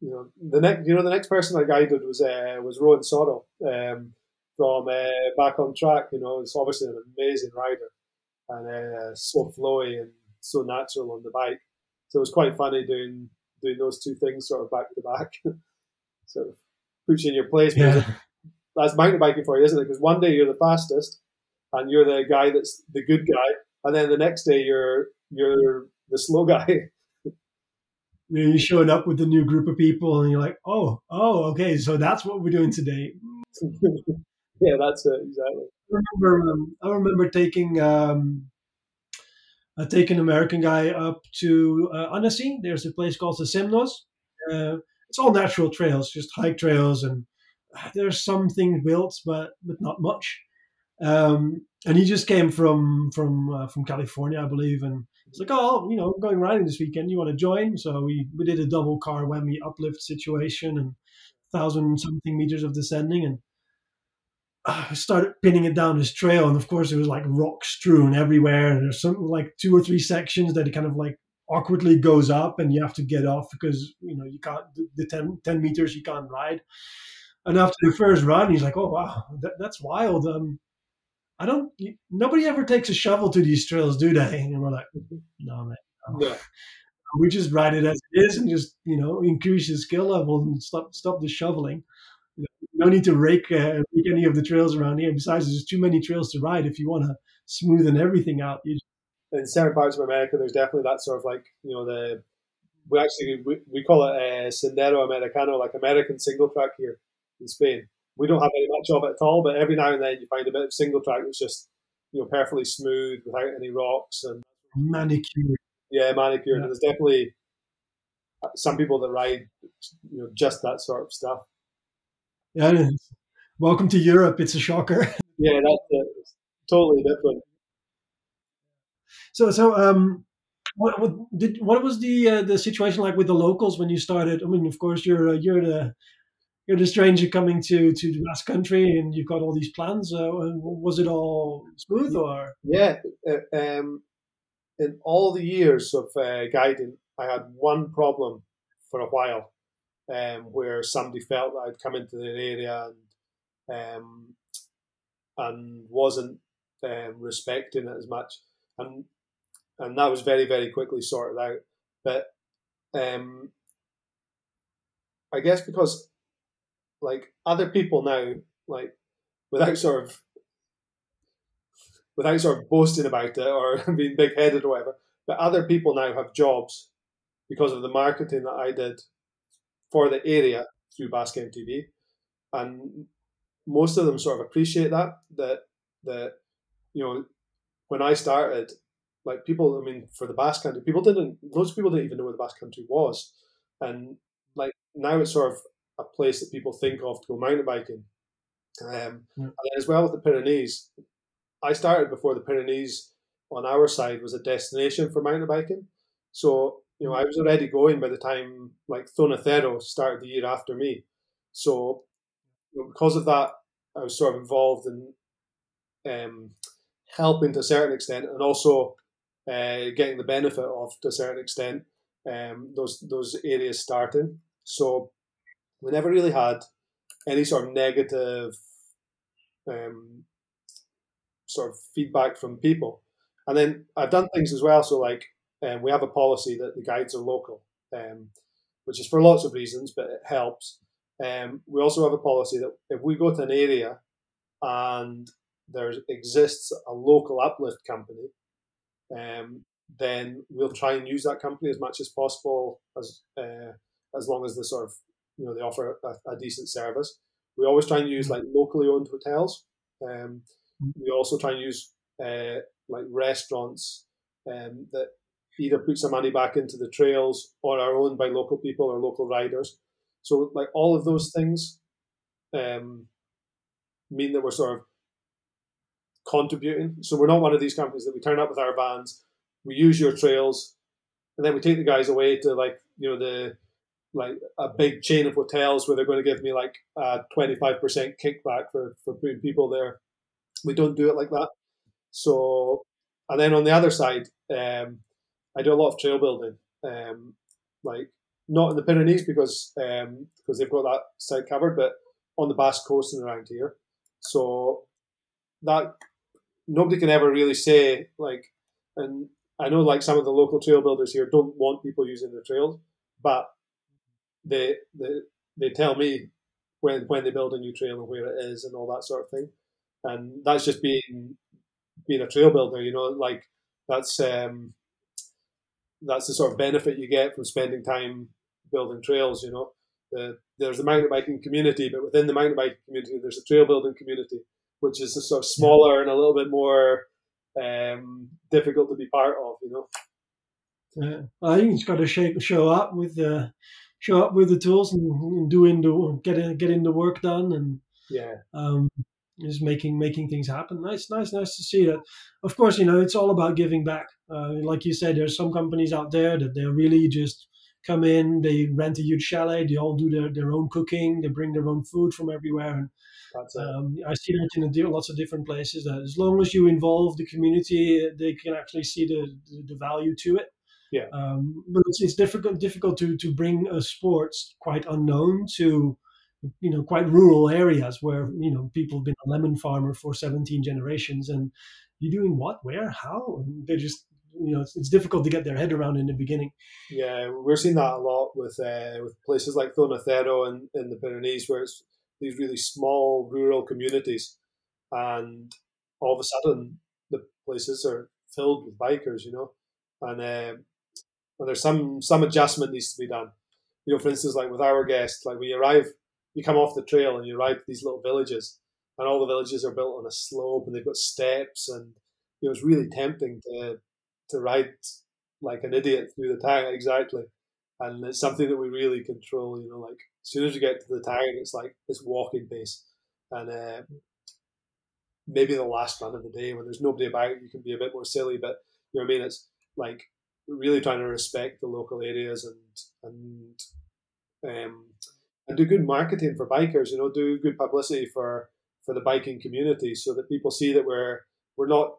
you know, the next you know the next person I guided was uh, was Rowan Sorrell. Um, from uh, back on track. You know, it's obviously an amazing rider and uh, so flowy and so natural on the bike. So it was quite funny doing doing those two things sort of back to back. sort of puts you in your place. Yeah. That's mountain biking for you, isn't it? Because one day you're the fastest and you're the guy that's the good guy, and then the next day you're you're the slow guy. You're showing up with a new group of people, and you're like, "Oh, oh, okay, so that's what we're doing today." yeah, that's it exactly. I remember, um, I remember taking um, uh, taking an American guy up to uh, Annecy. There's a place called the Semnoz. Uh, it's all natural trails, just hike trails, and uh, there's some things built, but but not much. Um, and he just came from from uh, from California, I believe, and he's like, "Oh, you know, I'm going riding this weekend. You want to join?" So we we did a double car whammy uplift situation and thousand something meters of descending, and I started pinning it down this trail, and of course it was like rock strewn everywhere. And there's some like two or three sections that it kind of like awkwardly goes up, and you have to get off because you know you can't the 10, 10 meters you can't ride. And after the first run, he's like, "Oh wow, that, that's wild." Um, I don't. Nobody ever takes a shovel to these trails, do they? And we're like, "No, man." No. Yeah. We just ride it as it is, and just you know increase the skill level and stop stop the shoveling no need to rake, uh, rake any of the trails around here. Besides, there's too many trails to ride if you want to smoothen everything out. You in certain parts of America, there's definitely that sort of like you know the we actually we, we call it uh, Sendero Americano, like American single track here in Spain. We don't have any much of it at all, but every now and then you find a bit of single track that's just you know perfectly smooth without any rocks and manicured. Yeah, manicured. Yeah. And there's definitely some people that ride you know just that sort of stuff. Yeah, welcome to Europe. It's a shocker. Yeah, that's. Totally different. So, so um, what, what did what was the uh, the situation like with the locals when you started? I mean, of course, you're uh, you're the you're the stranger coming to to the Basque Country, and you've got all these plans. Uh, was it all smooth, or yeah? Uh, um, in all the years of uh, guiding, I had one problem for a while, um, where somebody felt that I'd come into their area and um, and wasn't um, respecting it as much, and and that was very very quickly sorted out. But um, I guess because like other people now, like without sort of without sort of boasting about it or being big headed or whatever. But other people now have jobs because of the marketing that I did for the area through Basque MTB, and most of them sort of appreciate that that that you know when I started, like people, I mean, for the Basque Country, people didn't. Most people didn't even know where the Basque Country was, and like now it's sort of a place that people think of to go mountain biking. Um, yeah. And as well with the Pyrenees, I started before the Pyrenees on our side was a destination for mountain biking. So you know, I was already going by the time like Zona Zero started the year after me. So you know, because of that, I was sort of involved in um, helping to a certain extent, and also uh, getting the benefit of to a certain extent um, those those areas starting. So we never really had any sort of negative um, sort of feedback from people. And then I've done things as well. So like um, we have a policy that the guides are local, um, which is for lots of reasons, but it helps. Um, we also have a policy that if we go to an area and there exists a local uplift company, um, then we'll try and use that company as much as possible, as uh, as long as the sort of you know they offer a, a decent service. We always try and use like locally owned hotels. Um, we also try and use uh, like restaurants um, that either put some money back into the trails or are owned by local people or local riders. So like all of those things um, mean that we're sort of contributing. So we're not one of these companies that we turn up with our vans, we use your trails, and then we take the guys away to like you know the like a big chain of hotels where they're going to give me like a 25% kickback for, for putting people there. We don't do it like that. So, and then on the other side, um, I do a lot of trail building, um, like not in the Pyrenees because um, because they've got that side covered, but on the Basque Coast and around here. So that nobody can ever really say like, and I know like some of the local trail builders here don't want people using the trails, but they they they tell me when when they build a new trail and where it is and all that sort of thing, and that's just being being a trail builder. You know, like that's um, that's the sort of benefit you get from spending time building trails. You know, the, there's the mountain biking community, but within the mountain biking community, there's a trail building community, which is a sort of smaller and a little bit more um, difficult to be part of. You know. Yeah, I think it's got to shake, show up with the show up with the tools and, and doing the getting getting the work done and yeah. Um, is making making things happen. Nice, nice, nice to see that. Of course, you know it's all about giving back. Uh, like you said, there's some companies out there that they're really just come in, they rent a huge chalet, they all do their, their own cooking, they bring their own food from everywhere, and um, I see that in a, lots of different places. That as long as you involve the community, they can actually see the the, the value to it. Yeah. Um, but it's, it's difficult difficult to to bring a sport quite unknown to you know quite rural areas where you know people have been a lemon farmer for 17 generations and you're doing what? Where? How? And they just you know it's, it's, difficult to get their head around in the beginning. Yeah we're seeing that a lot with uh, with places like Zona Zero and in the Pyrenees where it's these really small rural communities and all of a sudden the places are filled with bikers you know? And, uh, and there's some some adjustment needs to be done. You know for instance like with our guests like we arrive you come off the trail and you ride these little villages, and all the villages are built on a slope and they've got steps, and it was really tempting to to ride like an idiot through the town exactly. And it's something that we really control. You know, like as soon as you get to the town, it's like it's walking pace, and uh, maybe the last run of the day when there's nobody about, you can be a bit more silly. But you know what I mean? It's like really trying to respect the local areas and and um, and do good marketing for bikers. You know, do good publicity for for the biking community so that people see that we're we're not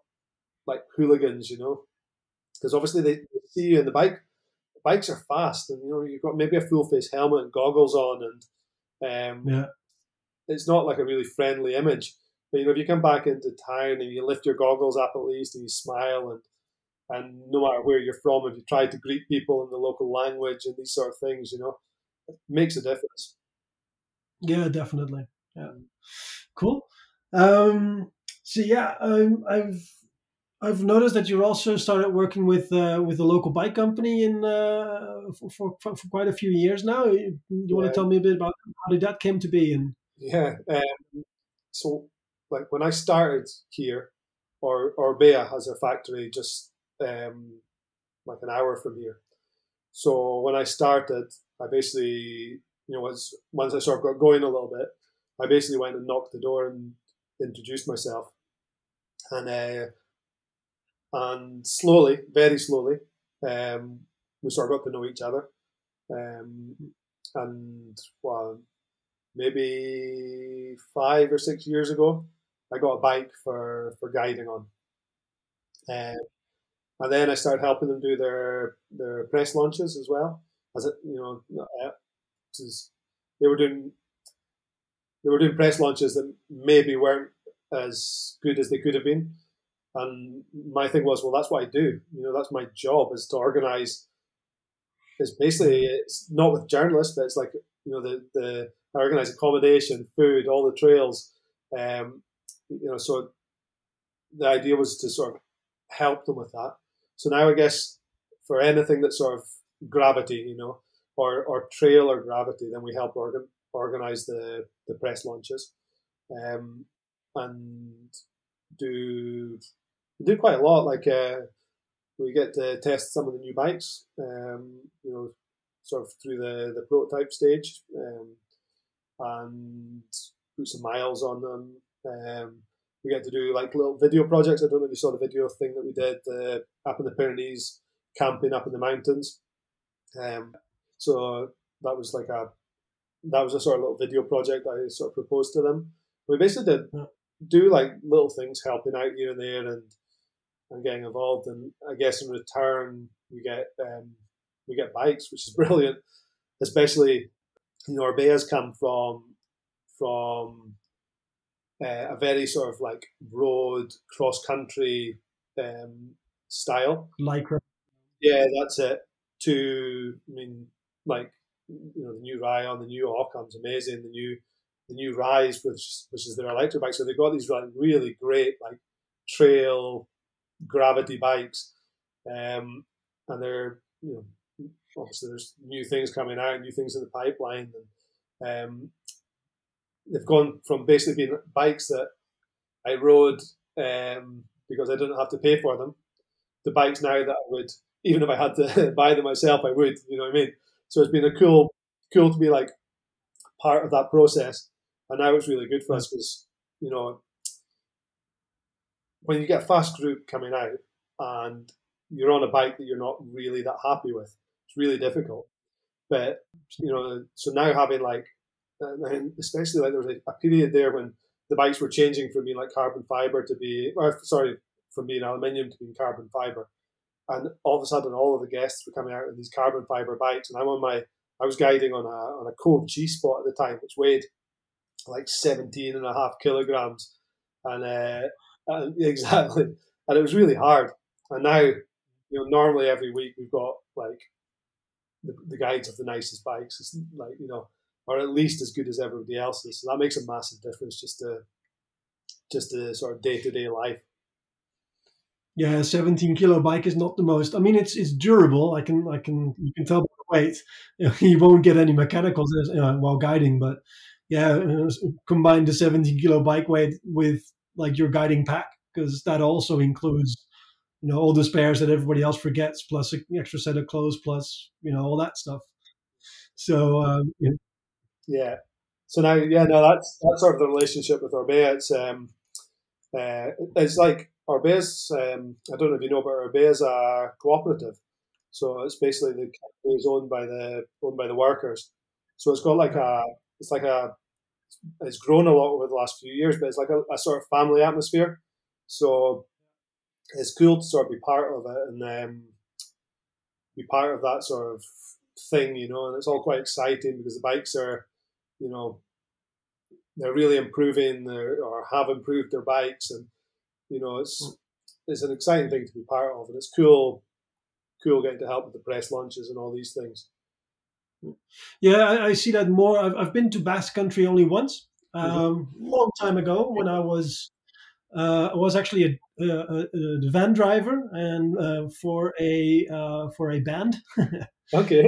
like hooligans. You know, because obviously they see you in the bike. Bikes are fast, and you know you've got maybe a full face helmet and goggles on, and um, yeah, it's not like a really friendly image. But you know, if you come back into town and you lift your goggles up at least and you smile and and no matter where you're from, if you try to greet people in the local language and these sort of things, you know, makes a difference. Yeah, definitely. Yeah, cool. Um, so yeah, um, I've I've noticed that you also started working with uh, with a local bike company in uh, for, for, for, quite a few years now. You, you yeah. want to tell me a bit about how did that came to be? And yeah, um, so like when I started here, or Orbea has a factory just um, like an hour from here. So when I started, I basically you know once once I sort of got going a little bit, I basically went and knocked the door and introduced myself, and. Uh, and slowly, very slowly, um, we sort of got to know each other. Um, and well, maybe five or six years ago, I got a bike for, for guiding on. Um, and then I started helping them do their their press launches as well. As it, you know, because they were doing they were doing press launches that maybe weren't as good as they could have been. And my thing was, well, that's what I do. You know, that's my job is to organize. It's basically it's not with journalists, but it's like you know the the I organize accommodation, food, all the trails. Um, you know, so the idea was to sort of help them with that. So now I guess for anything that's sort of gravity, you know, or or trail or gravity, then we help organ, organize the the press launches, um, and do do quite a lot. Like uh, we get to test some of the new bikes, um, you know, sort of through the, the prototype stage, um, and put some miles on them. Um, we get to do like little video projects. I don't know if you saw the video thing that we did uh, up in the Pyrenees, camping up in the mountains. Um, so that was like a that was a sort of little video project I sort of proposed to them. We basically did do like little things, helping out here and there, and and getting involved. And I guess in return, we get um, we get bikes, which is brilliant. Especially, you know, Orbea's come from from uh, a very sort of like road cross country um, style. Lycra. Yeah, that's it. To I mean, like you know, the new Rallon, the new Occam's amazing. The new the new Rise, which which is their electric bike. So they've got these like really great like trail gravity bikes, um, and they're you know obviously there's new things coming out, new things in the pipeline, and um, they've gone from basically being bikes that I rode um, because I didn't have to pay for them, the bikes now that I would even if I had to buy them myself, I would. You know what I mean? So it's been a cool cool to be like part of that process, and now it's really good for us because you know when you get a fast group coming out and you're on a bike that you're not really that happy with, it's really difficult. But you know, so now having like, uh, and especially like there was a, a period there when the bikes were changing from being like carbon fiber to be, or sorry, from being aluminium to being carbon fiber, and all of a sudden all of the guests were coming out in these carbon fiber bikes, and I'm on my, I was guiding on a on a Cove G spot at the time, which weighed like 17 and a half kilograms, and uh, and, exactly. And it was really hard. And now, you know, normally every week we've got like the, the guides of the nicest bikes. It's like, you know, or at least as good as everybody else's. So that makes a massive difference just to just the sort of day to day life. Yeah, 17 kilo bike is not the most. I mean, it's it's durable. I can I can you can tell by the weight. You, won't get any mechanicals know, while guiding, but yeah, combine the 17 kilo bike weight with like your guiding pack because that also includes you know all the spares that everybody else forgets plus an extra set of clothes plus you know all that stuff so um, yeah. yeah so now yeah no that's that's sort of the relationship with Orbea it's um uh, it's like Orbea's um, I don't know if you know but Orbea's a cooperative so it's basically the company is owned by the owned by the workers so it's got like a it's like a it's grown a lot over the last few years, but it's like a, a, sort of family atmosphere. So it's cool to sort of be part of it and um, be part of that sort of thing, you know. And it's all quite exciting because the bikes are, you know, they're really improving their, or have improved their bikes, and you know, it's it's an exciting thing to be part of, and it's cool, cool getting to help with the press launches and all these things. Yeah, I, I, see that more. I've, I've been to Basque Country only once, mm-hmm. um, mm-hmm. long time ago when I was uh, I was actually a, uh, uh, the van driver and uh, for a uh, for a band. Okay.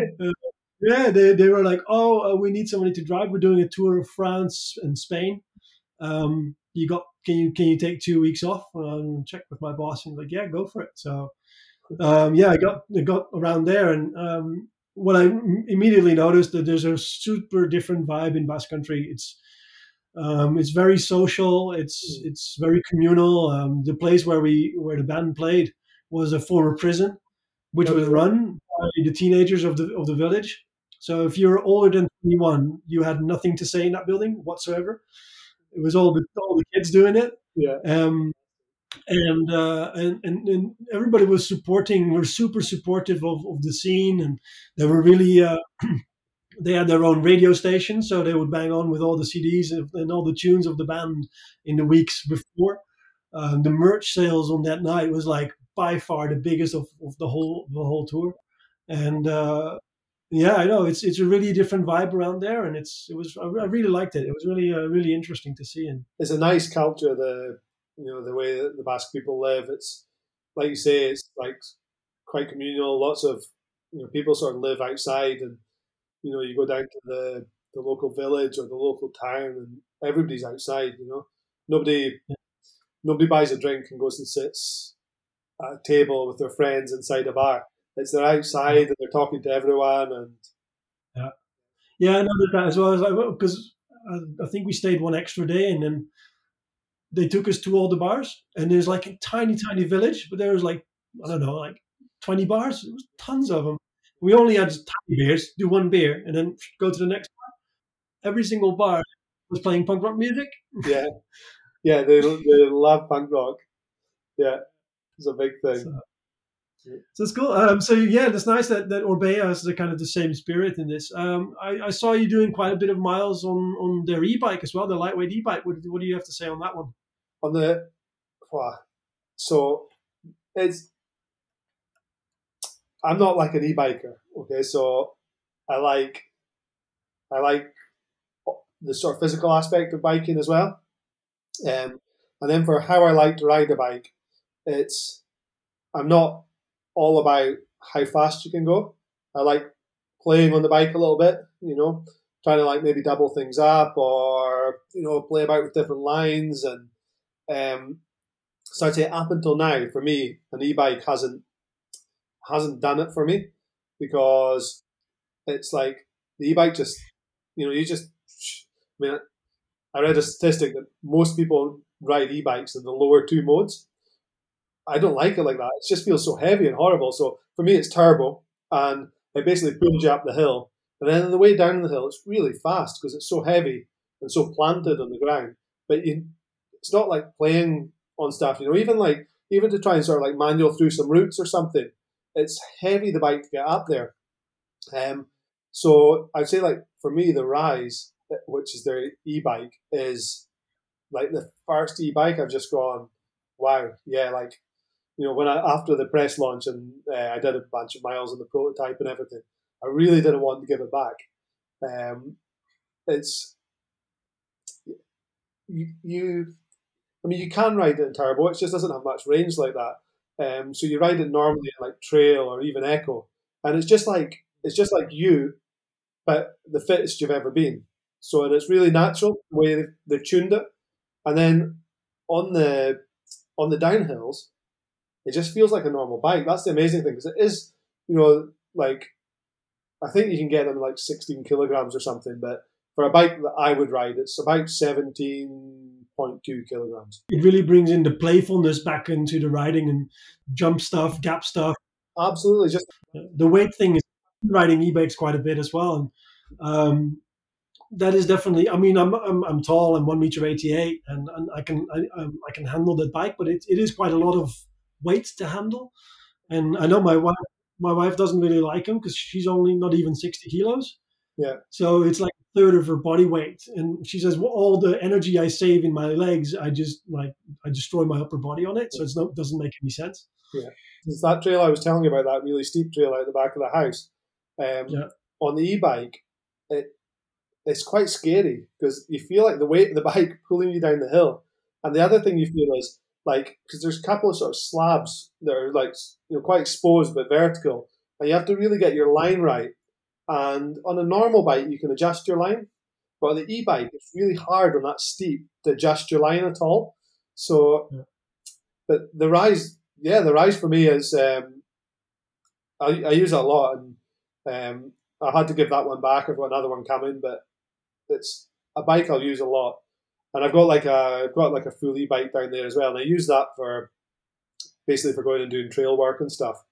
yeah, they, they were like, oh, uh, we need somebody to drive. We're doing a tour of France and Spain. Um, you got can you can you take two weeks off? And check with my boss and like, yeah, go for it. So um, yeah, I got I got around there, and um, what I immediately noticed that there's a super different vibe in Basque Country. It's um, it's very social. It's it's very communal. Um, the place where we where the band played was a former prison, which was run by the teenagers of the of the village. So if you're older than 21, you had nothing to say in that building whatsoever. It was all the all the kids doing it. Yeah. Um, and, uh, and and and everybody was supporting. Were super supportive of, of the scene, and they were really. Uh, they had their own radio station, so they would bang on with all the CDs and, and all the tunes of the band in the weeks before. Um, the merch sales on that night was like by far the biggest of, of the whole the whole tour, and uh, yeah, I know it's it's a really different vibe around there, and it's it was I really liked it. It was really uh, really interesting to see. And it's a nice culture. The you know the way that the Basque people live. It's like you say, it's like quite communal. Lots of you know people sort of live outside, and you know you go down to the the local village or the local town, and everybody's outside. You know, nobody Yeah. nobody buys a drink and goes and sits at a table with their friends inside a bar. It's they're outside and they're talking to everyone, and yeah, yeah I noticed that as well. As because I, I think we stayed one extra day, and then they took us to all the bars, and there's like a tiny tiny village, but there was like I don't know like twenty bars. There was tons of them. We only had tiny beers, do one beer, and then go to the next bar. Every single bar was playing punk rock music. yeah, yeah, they they love punk rock. Yeah, it's a big thing. So, so it's cool. Um, so yeah, it's nice that that Orbea has the kind of the same spirit in this. Um, I, I saw you doing quite a bit of miles on on their e-bike as well, the lightweight e-bike. What, what do you have to say on that one? on the wow. so it's I'm not like an e-biker, okay? So I like I like the sort of physical aspect of biking as well. Um, and then for how I like to ride a bike, it's I'm not all about how fast you can go. I like playing on the bike a little bit, you know, trying to like maybe double things up or you know play about with different lines and um, so I'd say up until now, for me, an e-bike hasn't hasn't done it for me because it's like the e-bike just you know you just I mean I read a statistic that most people ride e-bikes in the lower two modes. I don't like it like that. It just feels so heavy and horrible. So for me, it's turbo, and it basically pulls you up the hill. And then on the way down the hill, it's really fast because it's so heavy and so planted on the ground. But you, it's not like playing on stuff, you know, even like even to try and sort of like manual through some routes or something, it's heavy the bike to get up there. Um, so I'd say like for me the Rise, which is their e-bike, is like the first e-bike I've just gone, wow, yeah, like you know when I after the press launch and uh, I did a bunch of miles on the prototype and everything, I really didn't want to give it back. Um, it's you, you I mean, you can ride it in turbo. It just doesn't have much range like that. Um, so you ride it normally like trail or even eco, and it's just like it's just like you, but the fittest you've ever been. So and it's really natural the way they've, they've tuned it. And then on the on the downhills, it just feels like a normal bike. That's the amazing thing because it is, you know, like I think you can get them like 16 kilograms or something, but for a bike that I would ride, it's about 17.2 kilograms. It really brings in the playfulness back into the riding and jump stuff, gap stuff. Absolutely, just the weight thing is riding e-bikes quite a bit as well. And um, that is definitely. I mean, I'm I'm, I'm tall. I'm one meter eighty eight, and, and I can I, um, I can handle that bike, but it, it is quite a lot of weight to handle. And I know my wife my wife doesn't really like them because she's only not even sixty kilos. Yeah. So it's like a third of her body weight, and she says, "Well, all the energy I save in my legs, I just like I destroy my upper body on it, so it's not doesn't make any sense." Yeah. It's that trail I was telling you about, that really steep trail out the back of the house. Um, Yeah. On the e-bike, it it's quite scary because you feel like the weight of the bike pulling you down the hill. And the other thing you feel is like because there's a couple of sort of slabs that are like you know quite exposed but vertical, and you have to really get your line right. And on a normal bike, you can adjust your line, but on the e-bike, it's really hard on that steep to adjust your line at all. So, Yeah. but the rise, yeah, the rise for me is um, I, I use it a lot, and um, I had to give that one back. I've got another one coming, but it's a bike I'll use a lot, and I've got like a I've got like a full e-bike down there as well, and I use that for basically for going and doing trail work and stuff.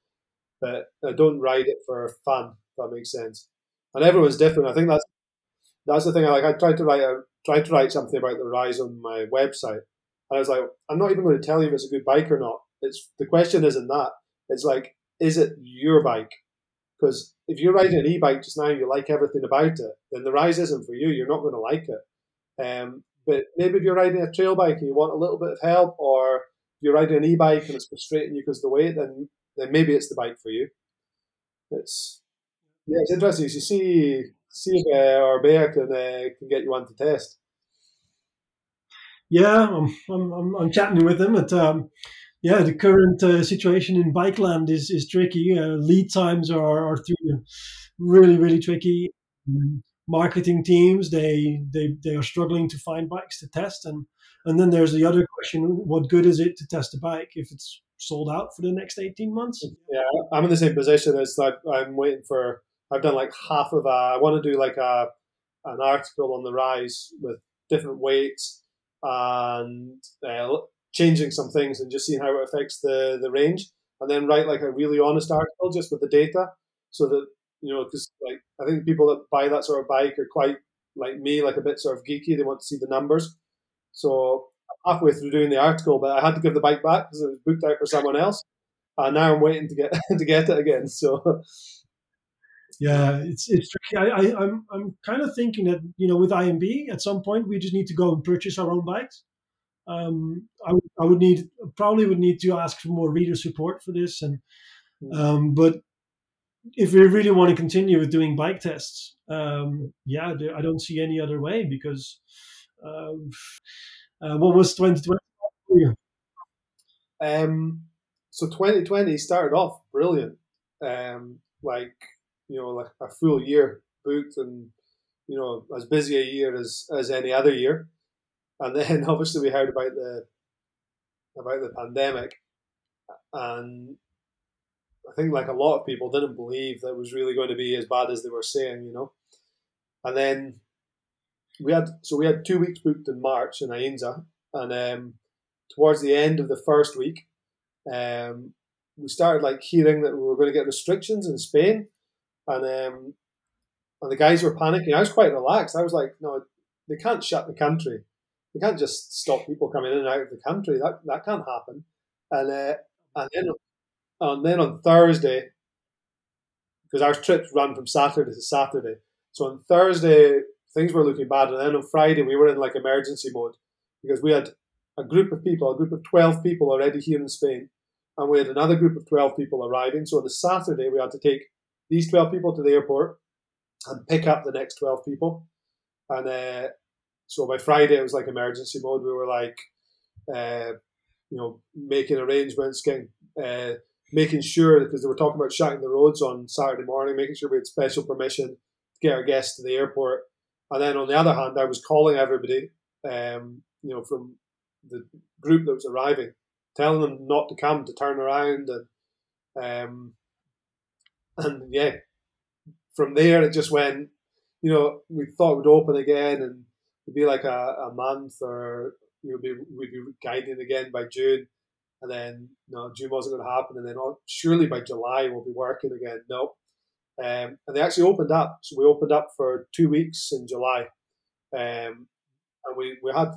But I don't ride it for fun. If that makes sense. And everyone's different. I think that's that's the thing. I like. I tried to write a tried to write something about the rise on my website, and I was like, I'm not even going to tell you if it's a good bike or not. It's the question isn't that. It's like, is it your bike? Because if you're riding an e-bike just now, and you like everything about it, then the rise isn't for you. You're not going to like it. Um, but maybe if you're riding a trail bike and you want a little bit of help, or you're riding an e-bike and it's frustrating you because of the weight, then then maybe it's the bike for you. It's yeah, it's interesting. You see, see if uh, Orbea can uh, can get you one to test. Yeah, I'm, I'm, I'm, I'm chatting with them. But um, yeah, the current uh, situation in bike land is, is tricky. Uh, lead times are, are through really, really tricky. Marketing teams, they, they, they are struggling to find bikes to test. And, and then there's the other question what good is it to test a bike if it's sold out for the next 18 months? Yeah, I'm in the same position as like I'm waiting for. I've done like half of a. I want to do like a an article on the rise with different weights and uh, changing some things and just seeing how it affects the the range, and then write like a really honest article just with the data, so that you know because like I think people that buy that sort of bike are quite like me, like a bit sort of geeky. They want to see the numbers. So halfway through doing the article, but I had to give the bike back because it was booked out for someone else. And now I'm waiting to get to get it again. So Yeah, it's it's tricky. I, I I'm I'm kind of thinking that you know with IMB at some point we just need to go and purchase our own bikes. Um, I would I would need probably would need to ask for more reader support for this, and um, but if we really want to continue with doing bike tests, um, yeah, I don't see any other way because um, uh, what was 2020? um, so 2020 started off brilliant. Um, like you know, like a full year booked and you know as busy a year as as any other year. And then obviously we heard about the about the pandemic, and I think like a lot of people didn't believe that it was really going to be as bad as they were saying, you know. And then we had so we had two weeks booked in March in Aínsa, and um, towards the end of the first week, um, we started like hearing that we were going to get restrictions in Spain, and um, and the guys were panicking. I was quite relaxed. I was like, no, they can't shut the country. They can't just stop people coming in and out of the country. That that can't happen. And uh, and then and then on Thursday, because our trips run from Saturday to Saturday. So on Thursday things were looking bad, and then on Friday we were in like emergency mode because we had a group of people, a group of twelve people already here in Spain, and we had another group of twelve people arriving. So on the Saturday we had to take these twelve people to the airport and pick up the next twelve people, and uh, so by Friday it was like emergency mode. We were like, uh, you know, making arrangements, getting. Uh, making sure because they were talking about shutting the roads on Saturday morning, making sure we had special permission to get our guests to the airport. And then on the other hand, I was calling everybody, um, you know, from the group that was arriving, telling them not to come, to turn around, and um, and yeah, from there it just went. You know, we thought would open again and it'd be like a, a month or you know, be, we'd be guiding again by June and then no, June wasn't going to happen, and then oh, surely by July we'll be working again. No, um, and they actually opened up. So we opened up for two weeks in July, um, and we we had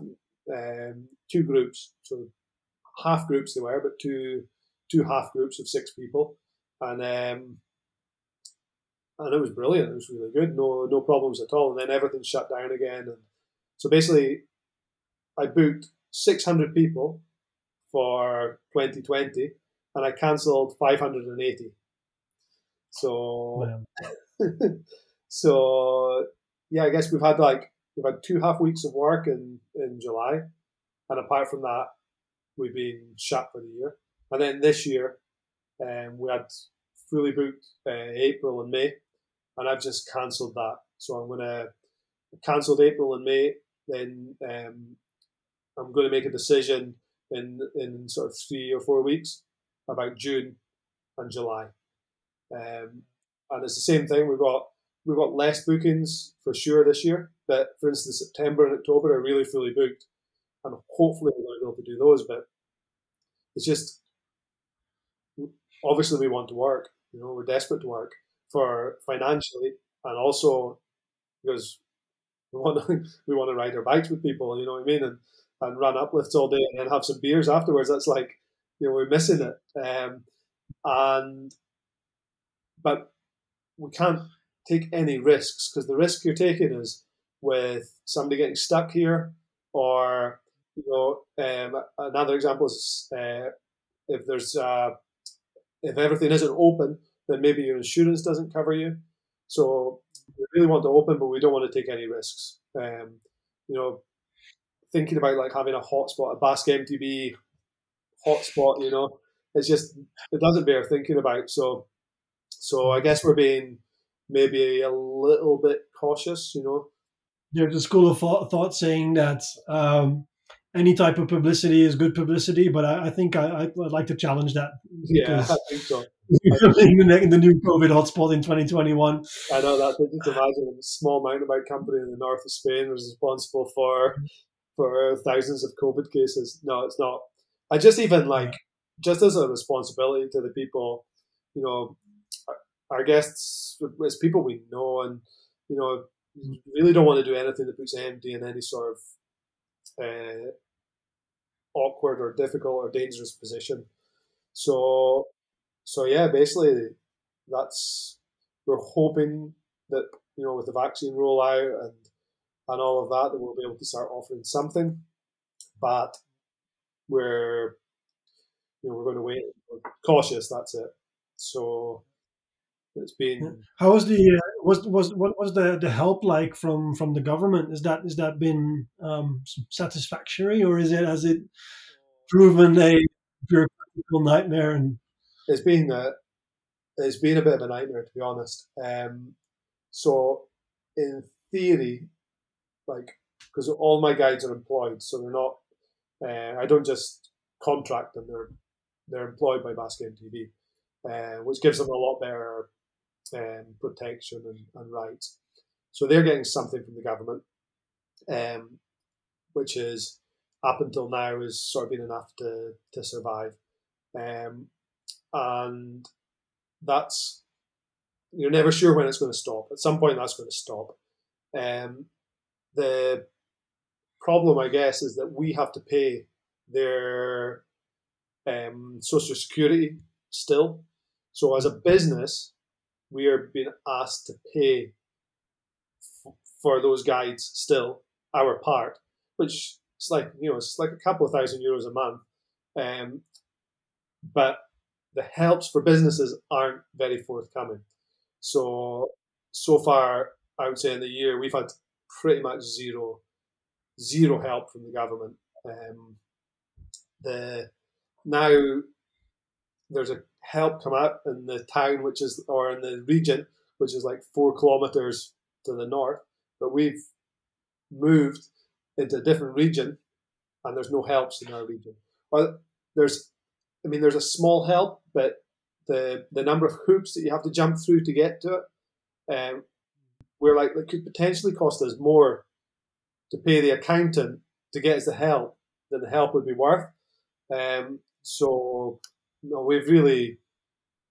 um, two groups, so half groups they were, but two two half groups of six people, and um, and it was brilliant. It was really good. No no problems at all. And then everything shut down again, and so basically, I booked six hundred people for 2020 and I cancelled 580. So, wow. so yeah, I guess we've had like we've had two half weeks of work in in July, and apart from that, we've been shut for the year. And then this year, um, we had fully booked uh, April and May, and I've just cancelled that. So I'm going to cancelled April and May. Then um, I'm going to make a decision in in sort of three or four weeks about June and July. Um, and it's the same thing. We've got we've got less bookings for sure this year, but for instance, September and October are really fully booked, and hopefully we're going to be able to do those. But it's just obviously we want to work. You know, we're desperate to work for financially, and also because we want to we want to ride our bikes with people. You know what I mean? And and run uplifts all day and then have some beers afterwards. That's like you know we're missing it. Um, and but we can't take any risks because the risk you're taking is with somebody getting stuck here, or you know, um, another example is uh, if there's uh, if everything isn't open, then maybe your insurance doesn't cover you. So we really want to open, but we don't want to take any risks. Um, you know, thinking about like having a hotspot, a Basque MTB hotspot, you know, it's just it doesn't bear thinking about. So, so I guess we're being maybe a little bit cautious, you know. There's a school of thought saying that um, any type of publicity is good publicity, but I, I think I, would like to challenge that. Yeah, I think so. in, the, in the new COVID hotspot in 2021. I know that. Just imagine a small mountain bike company in the north of Spain was responsible for for thousands of COVID cases. No, it's not. I just even like just as a responsibility to the people, you know, our guests, as people we know, and you know, really don't want to do anything that puts AMD in any sort of uh, awkward or difficult or dangerous position. So, so yeah, basically, that's we're hoping that you know with the vaccine rollout and and all of that that we'll be able to start offering something, but we're you know we're going to wait. We're cautious. That's it. So it's been. How was the uh, was was what was the the help like from from the government? Is that is that been um, satisfactory or is it has it proven a bureaucratical nightmare? And it's been a, it's been a bit of a nightmare to be honest. Um, so in theory, like because all my guides are employed, so they're not. Uh, I don't just contract them; they're they're employed by Basque MTB, uh, which gives them a lot better um, protection and, and rights. So they're getting something from the government, um, which is up until now has sort of been enough to to survive, um, and that's you're never sure when it's going to stop. At some point, that's going to stop. Um, the problem, I guess, is that we have to pay their um, social security still. So as a business, we are being asked to pay f- for those guides still our part, which is like you know it's like a couple of thousand euros a month. Um, but the helps for businesses aren't very forthcoming. So so far, I would say in the year we've had pretty much zero zero help from the government. Um, the now there's a help come out in the town, which is or in the region, which is like four kilometers to the north, but we've moved into a different region, and there's no helps in our region. Well, there's, I mean, there's a small help, but the the number of hoops that you have to jump through to get to it, um, we're like it could potentially cost us more to pay the accountant to get us the help than the help would be worth. Um, so no, we've really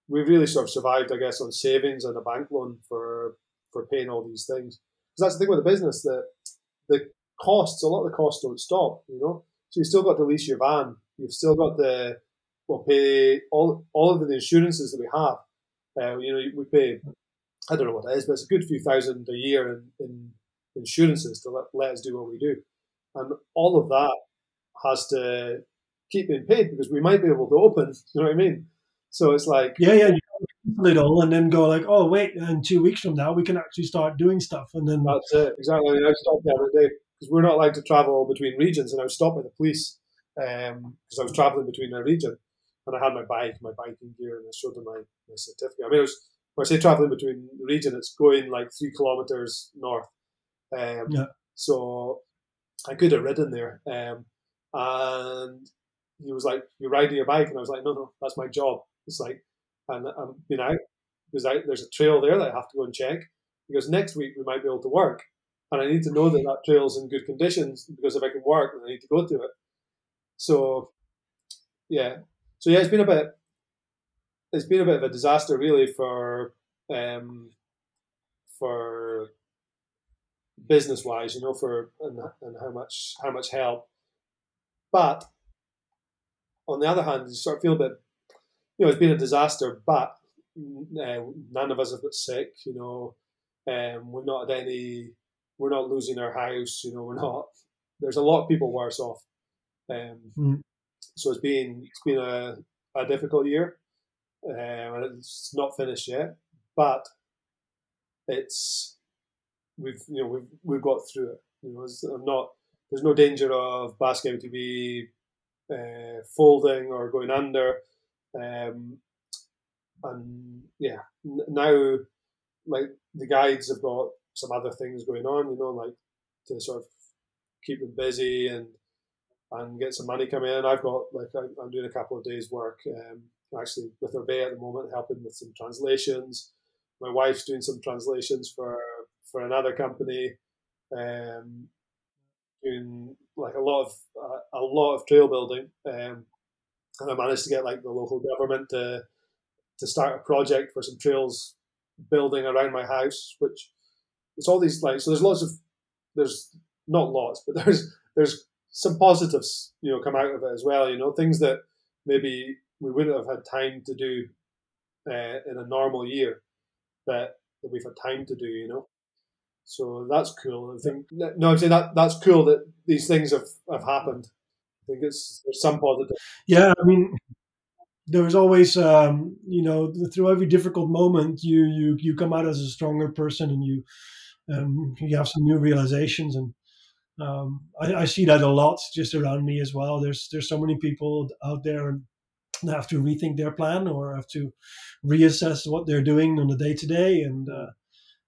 we've really sort of survived, I guess, on savings and a bank loan for for paying all these things. Because that's the thing with the business that the costs, a lot of the costs don't stop. You know, so you've still got to lease your van. You've still got the we'll pay all all of the insurances that we have. Uh, you know, we pay I don't know what it is, but it's a good few thousand a year in, in insurances to let, let us do what we do. And all of that has to keep being paid because we might be able to open. You know what I mean? So it's like yeah, yeah, you it all and then go like, oh wait, in two weeks from now we can actually start doing stuff, and then that's it exactly. I, stopped the other day because we're not allowed to travel between regions, and I was stopped by the police because um, I was traveling between a region, and I had my bike, my biking gear, and I showed them my, my certificate. I mean, it was I say traveling between the region, it's going like three kilometers north. Um, yeah. So I could have ridden there, um, and he was like, "You're riding your bike," and I was like, "No, no, that's my job." It's like, and I'm being out because I, there's a trail there that I have to go and check. Because next week we might be able to work, and I need to know that that trail's in good conditions because if I can work, then I need to go to it. So, yeah, so yeah, it's been a bit, it's been a bit of a disaster really for, um, for business wise, you know, for and, and how much how much help. But on the other hand, you sort of feel a bit, you know, it's been a disaster, but uh, none of us have got sick, you know. Um, we're not at any, we're not losing our house, you know. We're not. There's a lot of people worse off. Um, mm. So it's been it's been a, a difficult year, um, and it's not finished yet, but it's we've you know we've we've got through it. You know, I'm not. There's no danger of Basque MTB uh, folding or going under. Um, and yeah, now like the guides have got some other things going on, you know, like to sort of keep them busy and and get some money coming in. I've got like I'm doing a couple of days work um, actually with Orbea at the moment, helping with some translations. My wife's doing some translations for for another company, um, doing like a lot of uh, a lot of trail building, um, and I managed to get like the local government to to start a project for some trails building around my house, which it's all these like so there's lots of there's not lots, but there's there's some positives you know come out of it as well. You know things that maybe we wouldn't have had time to do uh, in a normal year, that that we've had time to do. You know, so that's cool. I think no, I'm saying that that's cool that these things have have happened. I think it's there's some positive. Yeah, I mean, there's always um, you know through every difficult moment you you you come out as a stronger person and you um, you have some new realizations and um, I, I, see that a lot just around me as well. There's there's so many people out there and have to rethink their plan or have to reassess what they're doing on the day to day and uh,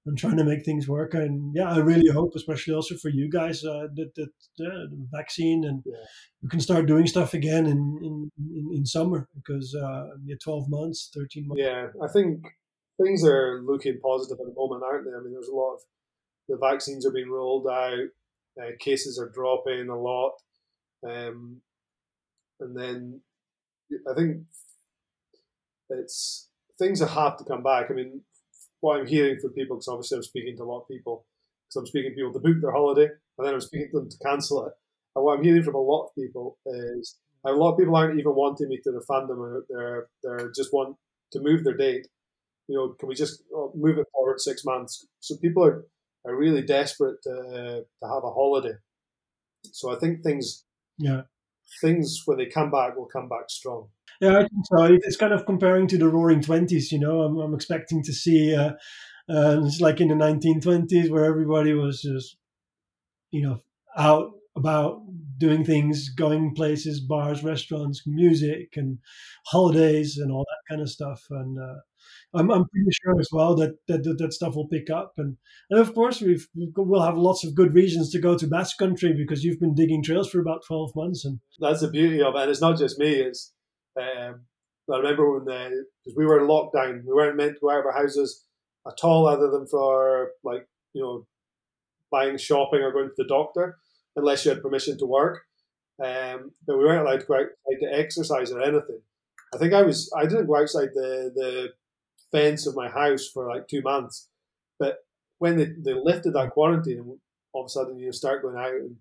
and trying to make things work. And yeah, I really hope, especially also for you guys, uh, that that uh, the vaccine and yeah. you can start doing stuff again in in, in, in summer because uh, yeah, twelve months, thirteen months. Yeah, I think things are looking positive at the moment, aren't they? I mean, there's a lot of the vaccines are being rolled out, uh, cases are dropping a lot, um, and then I think it's things have to come back. I mean, what I'm hearing from people, because obviously I'm speaking to a lot of people, because I'm speaking to people to book their holiday, and then I'm speaking to them to cancel it. And what I'm hearing from a lot of people is a lot of people aren't even wanting me to refund them, they're they're just want to move their date. You know, can we just oh, move it forward six months? So people are, are really desperate to uh, to have a holiday. So I think things, yeah, things when they come back will come back strong. Yeah, I think so. It's kind of comparing to the Roaring Twenties. You know, I'm, I'm expecting to see uh, uh, it's like in the 1920s where everybody was just, you know, out about doing things, going places, bars, restaurants, music, and holidays, and all that kind of stuff. And uh, I'm, I'm pretty sure as well that, that that, that stuff will pick up. And and of course we've we'll have lots of good reasons to go to Basque Country because you've been digging trails for about 12 months. And that's the beauty of it. And it's not just me. It's um, I remember when because we were in lockdown, we weren't meant to go out of our houses at all, other than for like you know buying shopping or going to the doctor, unless you had permission to work. Um, but we weren't allowed to go outside to exercise or anything. I think I was I didn't go outside the the fence of my house for like two months, but when they, they lifted that quarantine, all of a sudden you start going out and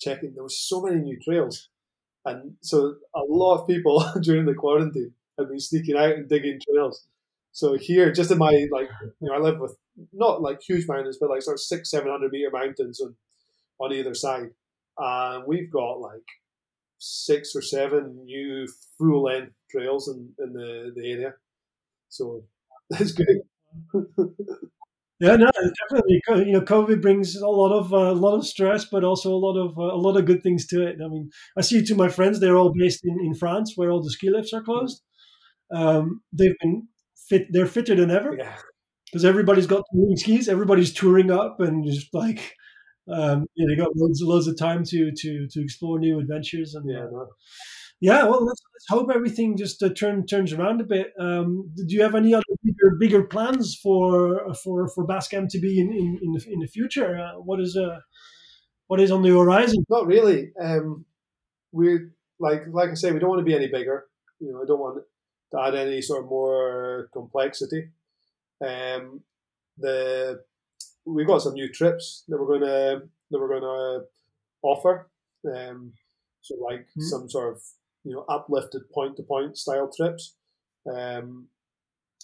checking. There was so many new trails. And so a lot of people during the quarantine have been sneaking out and digging trails. So here, just in my like, you know, I live with not like huge mountains, but like sort of six, seven hundred meter mountains on on either side, and we've got like six or seven new full length trails in, in the, the area. So that's good. Yeah, no, definitely. You know, COVID brings a lot of uh, a lot of stress, but also a lot of uh, a lot of good things to it. I mean, I see two of my friends; they're all based in, in France, where all the ski lifts are closed. Um, they've been fit; they're fitter than ever because Yeah. everybody's got touring skis. Everybody's touring up and just like um, you know, they got loads loads of time to to to explore new adventures and Yeah. uh. Yeah, well, let's, let's hope everything just uh, turn, turns around a bit. Um, do you have any other bigger, bigger plans for for for Basque MTB in in, in, the, in the future? Uh, what is uh, what is on the horizon? Not really. Um, we like like I say, we don't want to be any bigger. You know, I don't want to add any sort of more complexity. Um, the we've got some new trips that we're going to that we're going to offer. Um, so like Mhm. some sort of you know uplifted point to point style trips, um,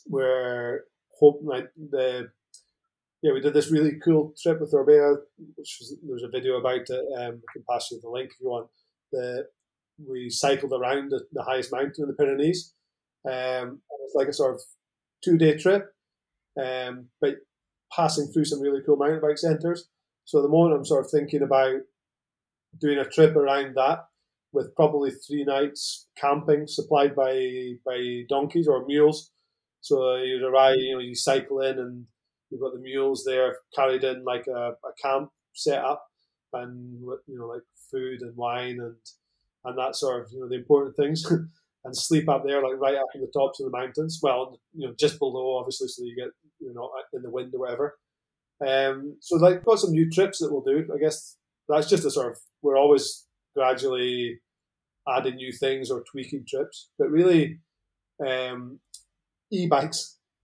where hope like the yeah we did this really cool trip with Orbea, which was there's a video about it. Um, I can pass you the link if you want. The we cycled around the, the highest mountain in the Pyrenees. Um, it was like a sort of two day trip, um, but passing through some really cool mountain bike centres. So at the moment, I'm sort of thinking about doing a trip around that with probably three nights camping supplied by by donkeys or mules. So you'd arrive, you know, you cycle in and you've got the mules there carried in like a, a camp set up and you know like food and wine and and that sort of you know the important things and sleep up there like right up in the tops of the mountains. Well, you know just below obviously, so you get you know in the wind or whatever. Um, so like got some new trips that we'll do. I guess that's just a sort of we're always gradually adding new things or tweaking trips, but really um, e-bikes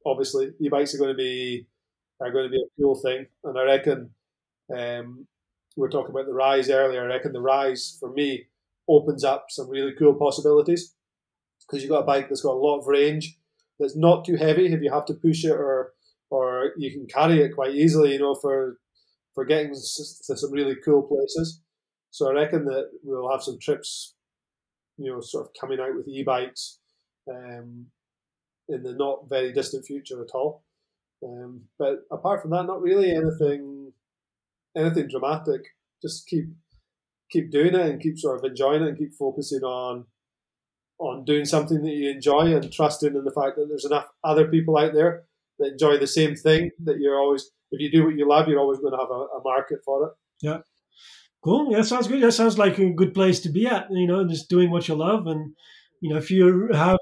obviously e-bikes are going to be are going to be a cool thing, and I reckon um, we were talking about the rise earlier. I reckon the rise for me opens up some really cool possibilities because you've got a bike that's got a lot of range, that's not too heavy if you have to push it, or or you can carry it quite easily. You know, for for getting to some really cool places. So I reckon that we'll have some trips, you know, sort of coming out with e-bikes um, in the not very distant future at all. Um, but apart from that, not really anything anything dramatic. Just keep keep doing it and keep sort of enjoying it and keep focusing on on doing something that you enjoy and trusting in the fact that there's enough other people out there that enjoy the same thing that you're always if you do what you love you're always going to have a, a market for it Cool. Yeah, sounds good. That sounds like a good place to be at. You know, just doing what you love, and you know, if you have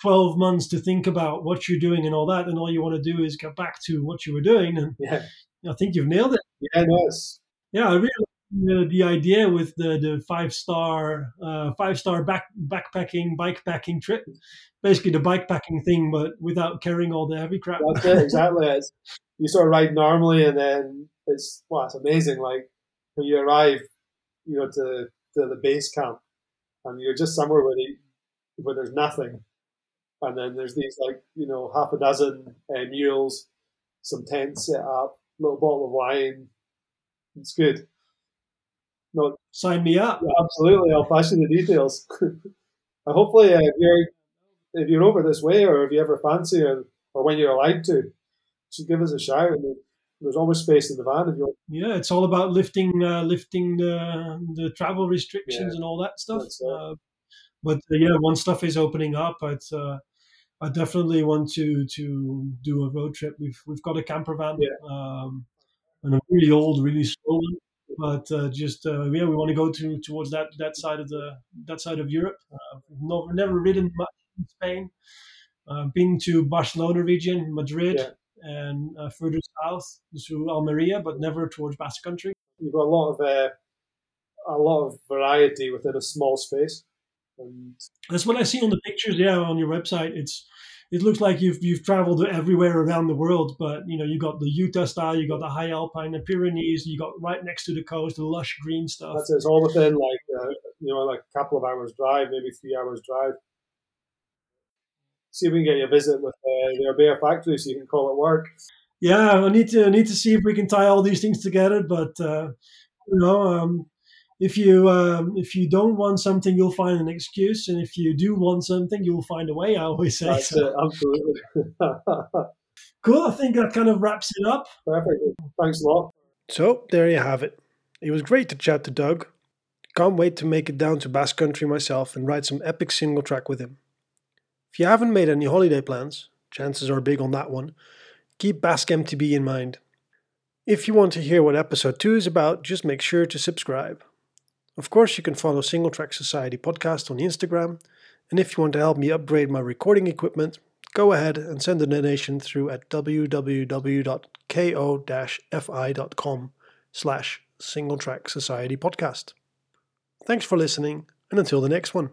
twelve months to think about what you're doing and all that, then all you want to do is get back to what you were doing, and yeah I think you've nailed it. yeah it's Yeah, I really the, the idea with the the five star uh, five star back backpacking bike packing trip. Basically, the bike packing thing, but without carrying all the heavy crap. That's it, exactly. It's, you sort of ride normally, and then it's well, it's amazing. Like when you arrive, you know, to to the base camp, and you're just somewhere where the, where there's nothing, and then there's these like you know half a dozen uh, mules, some tents set up, a little bottle of wine. It's good. No, Sign me up. yeah, absolutely. I'll pass you the details. and hopefully, uh, if you're if you're over this way, or if you ever fancy, or, or when you're allowed to, just give us a shout. And there's always space in the van if you. Yeah, it's all about lifting uh, lifting the the travel restrictions and all that stuff. Uh, but uh, yeah, once stuff is opening up, it's, uh, I definitely want to to do a road trip. We've we've got a camper van, Yeah. um, and a really old, really slow one. But uh, just uh, yeah, we want to go to towards that that side of the that side of Europe. Uh, never, never ridden much in Spain. Uh, been to Barcelona region, Madrid, Yeah. And uh, further south to Almeria, but never towards Basque Country. You've got a lot of uh, a lot of variety within a small space, and That's what I see on the pictures. Yeah, on your website, it's it looks like you've you've traveled everywhere around the world. But you know, you got the Utah style, you got the high alpine, the Pyrenees, you got right next to the coast, the lush green stuff. that's it. It's all within like uh, you know like a couple of hours drive, maybe three hours drive. See if we can get you a visit with uh, the Orbea factory, so you can call it work. Yeah, I need to I need to see if we can tie all these things together. But uh, you know, um, if you um, if you don't want something, you'll find an excuse, and if you do want something, you'll find a way. I always say. That's So. it, absolutely. Cool. I think that kind of wraps it up. Perfect. Thanks a lot. So, there you have it. It was great to chat to Doug. Can't wait to make it down to Basque Country myself and ride some epic single track with him. If you haven't made any holiday plans, chances are big on that one, keep Basque MTB in mind. If you want to hear what episode 2 is about, just make sure to subscribe. Of course, you can follow Single Track Society podcast on Instagram, and if you want to help me upgrade my recording equipment, go ahead and send a donation through at www.ko-fi.com slash Single Track Society podcast. Thanks for listening, and until the next one.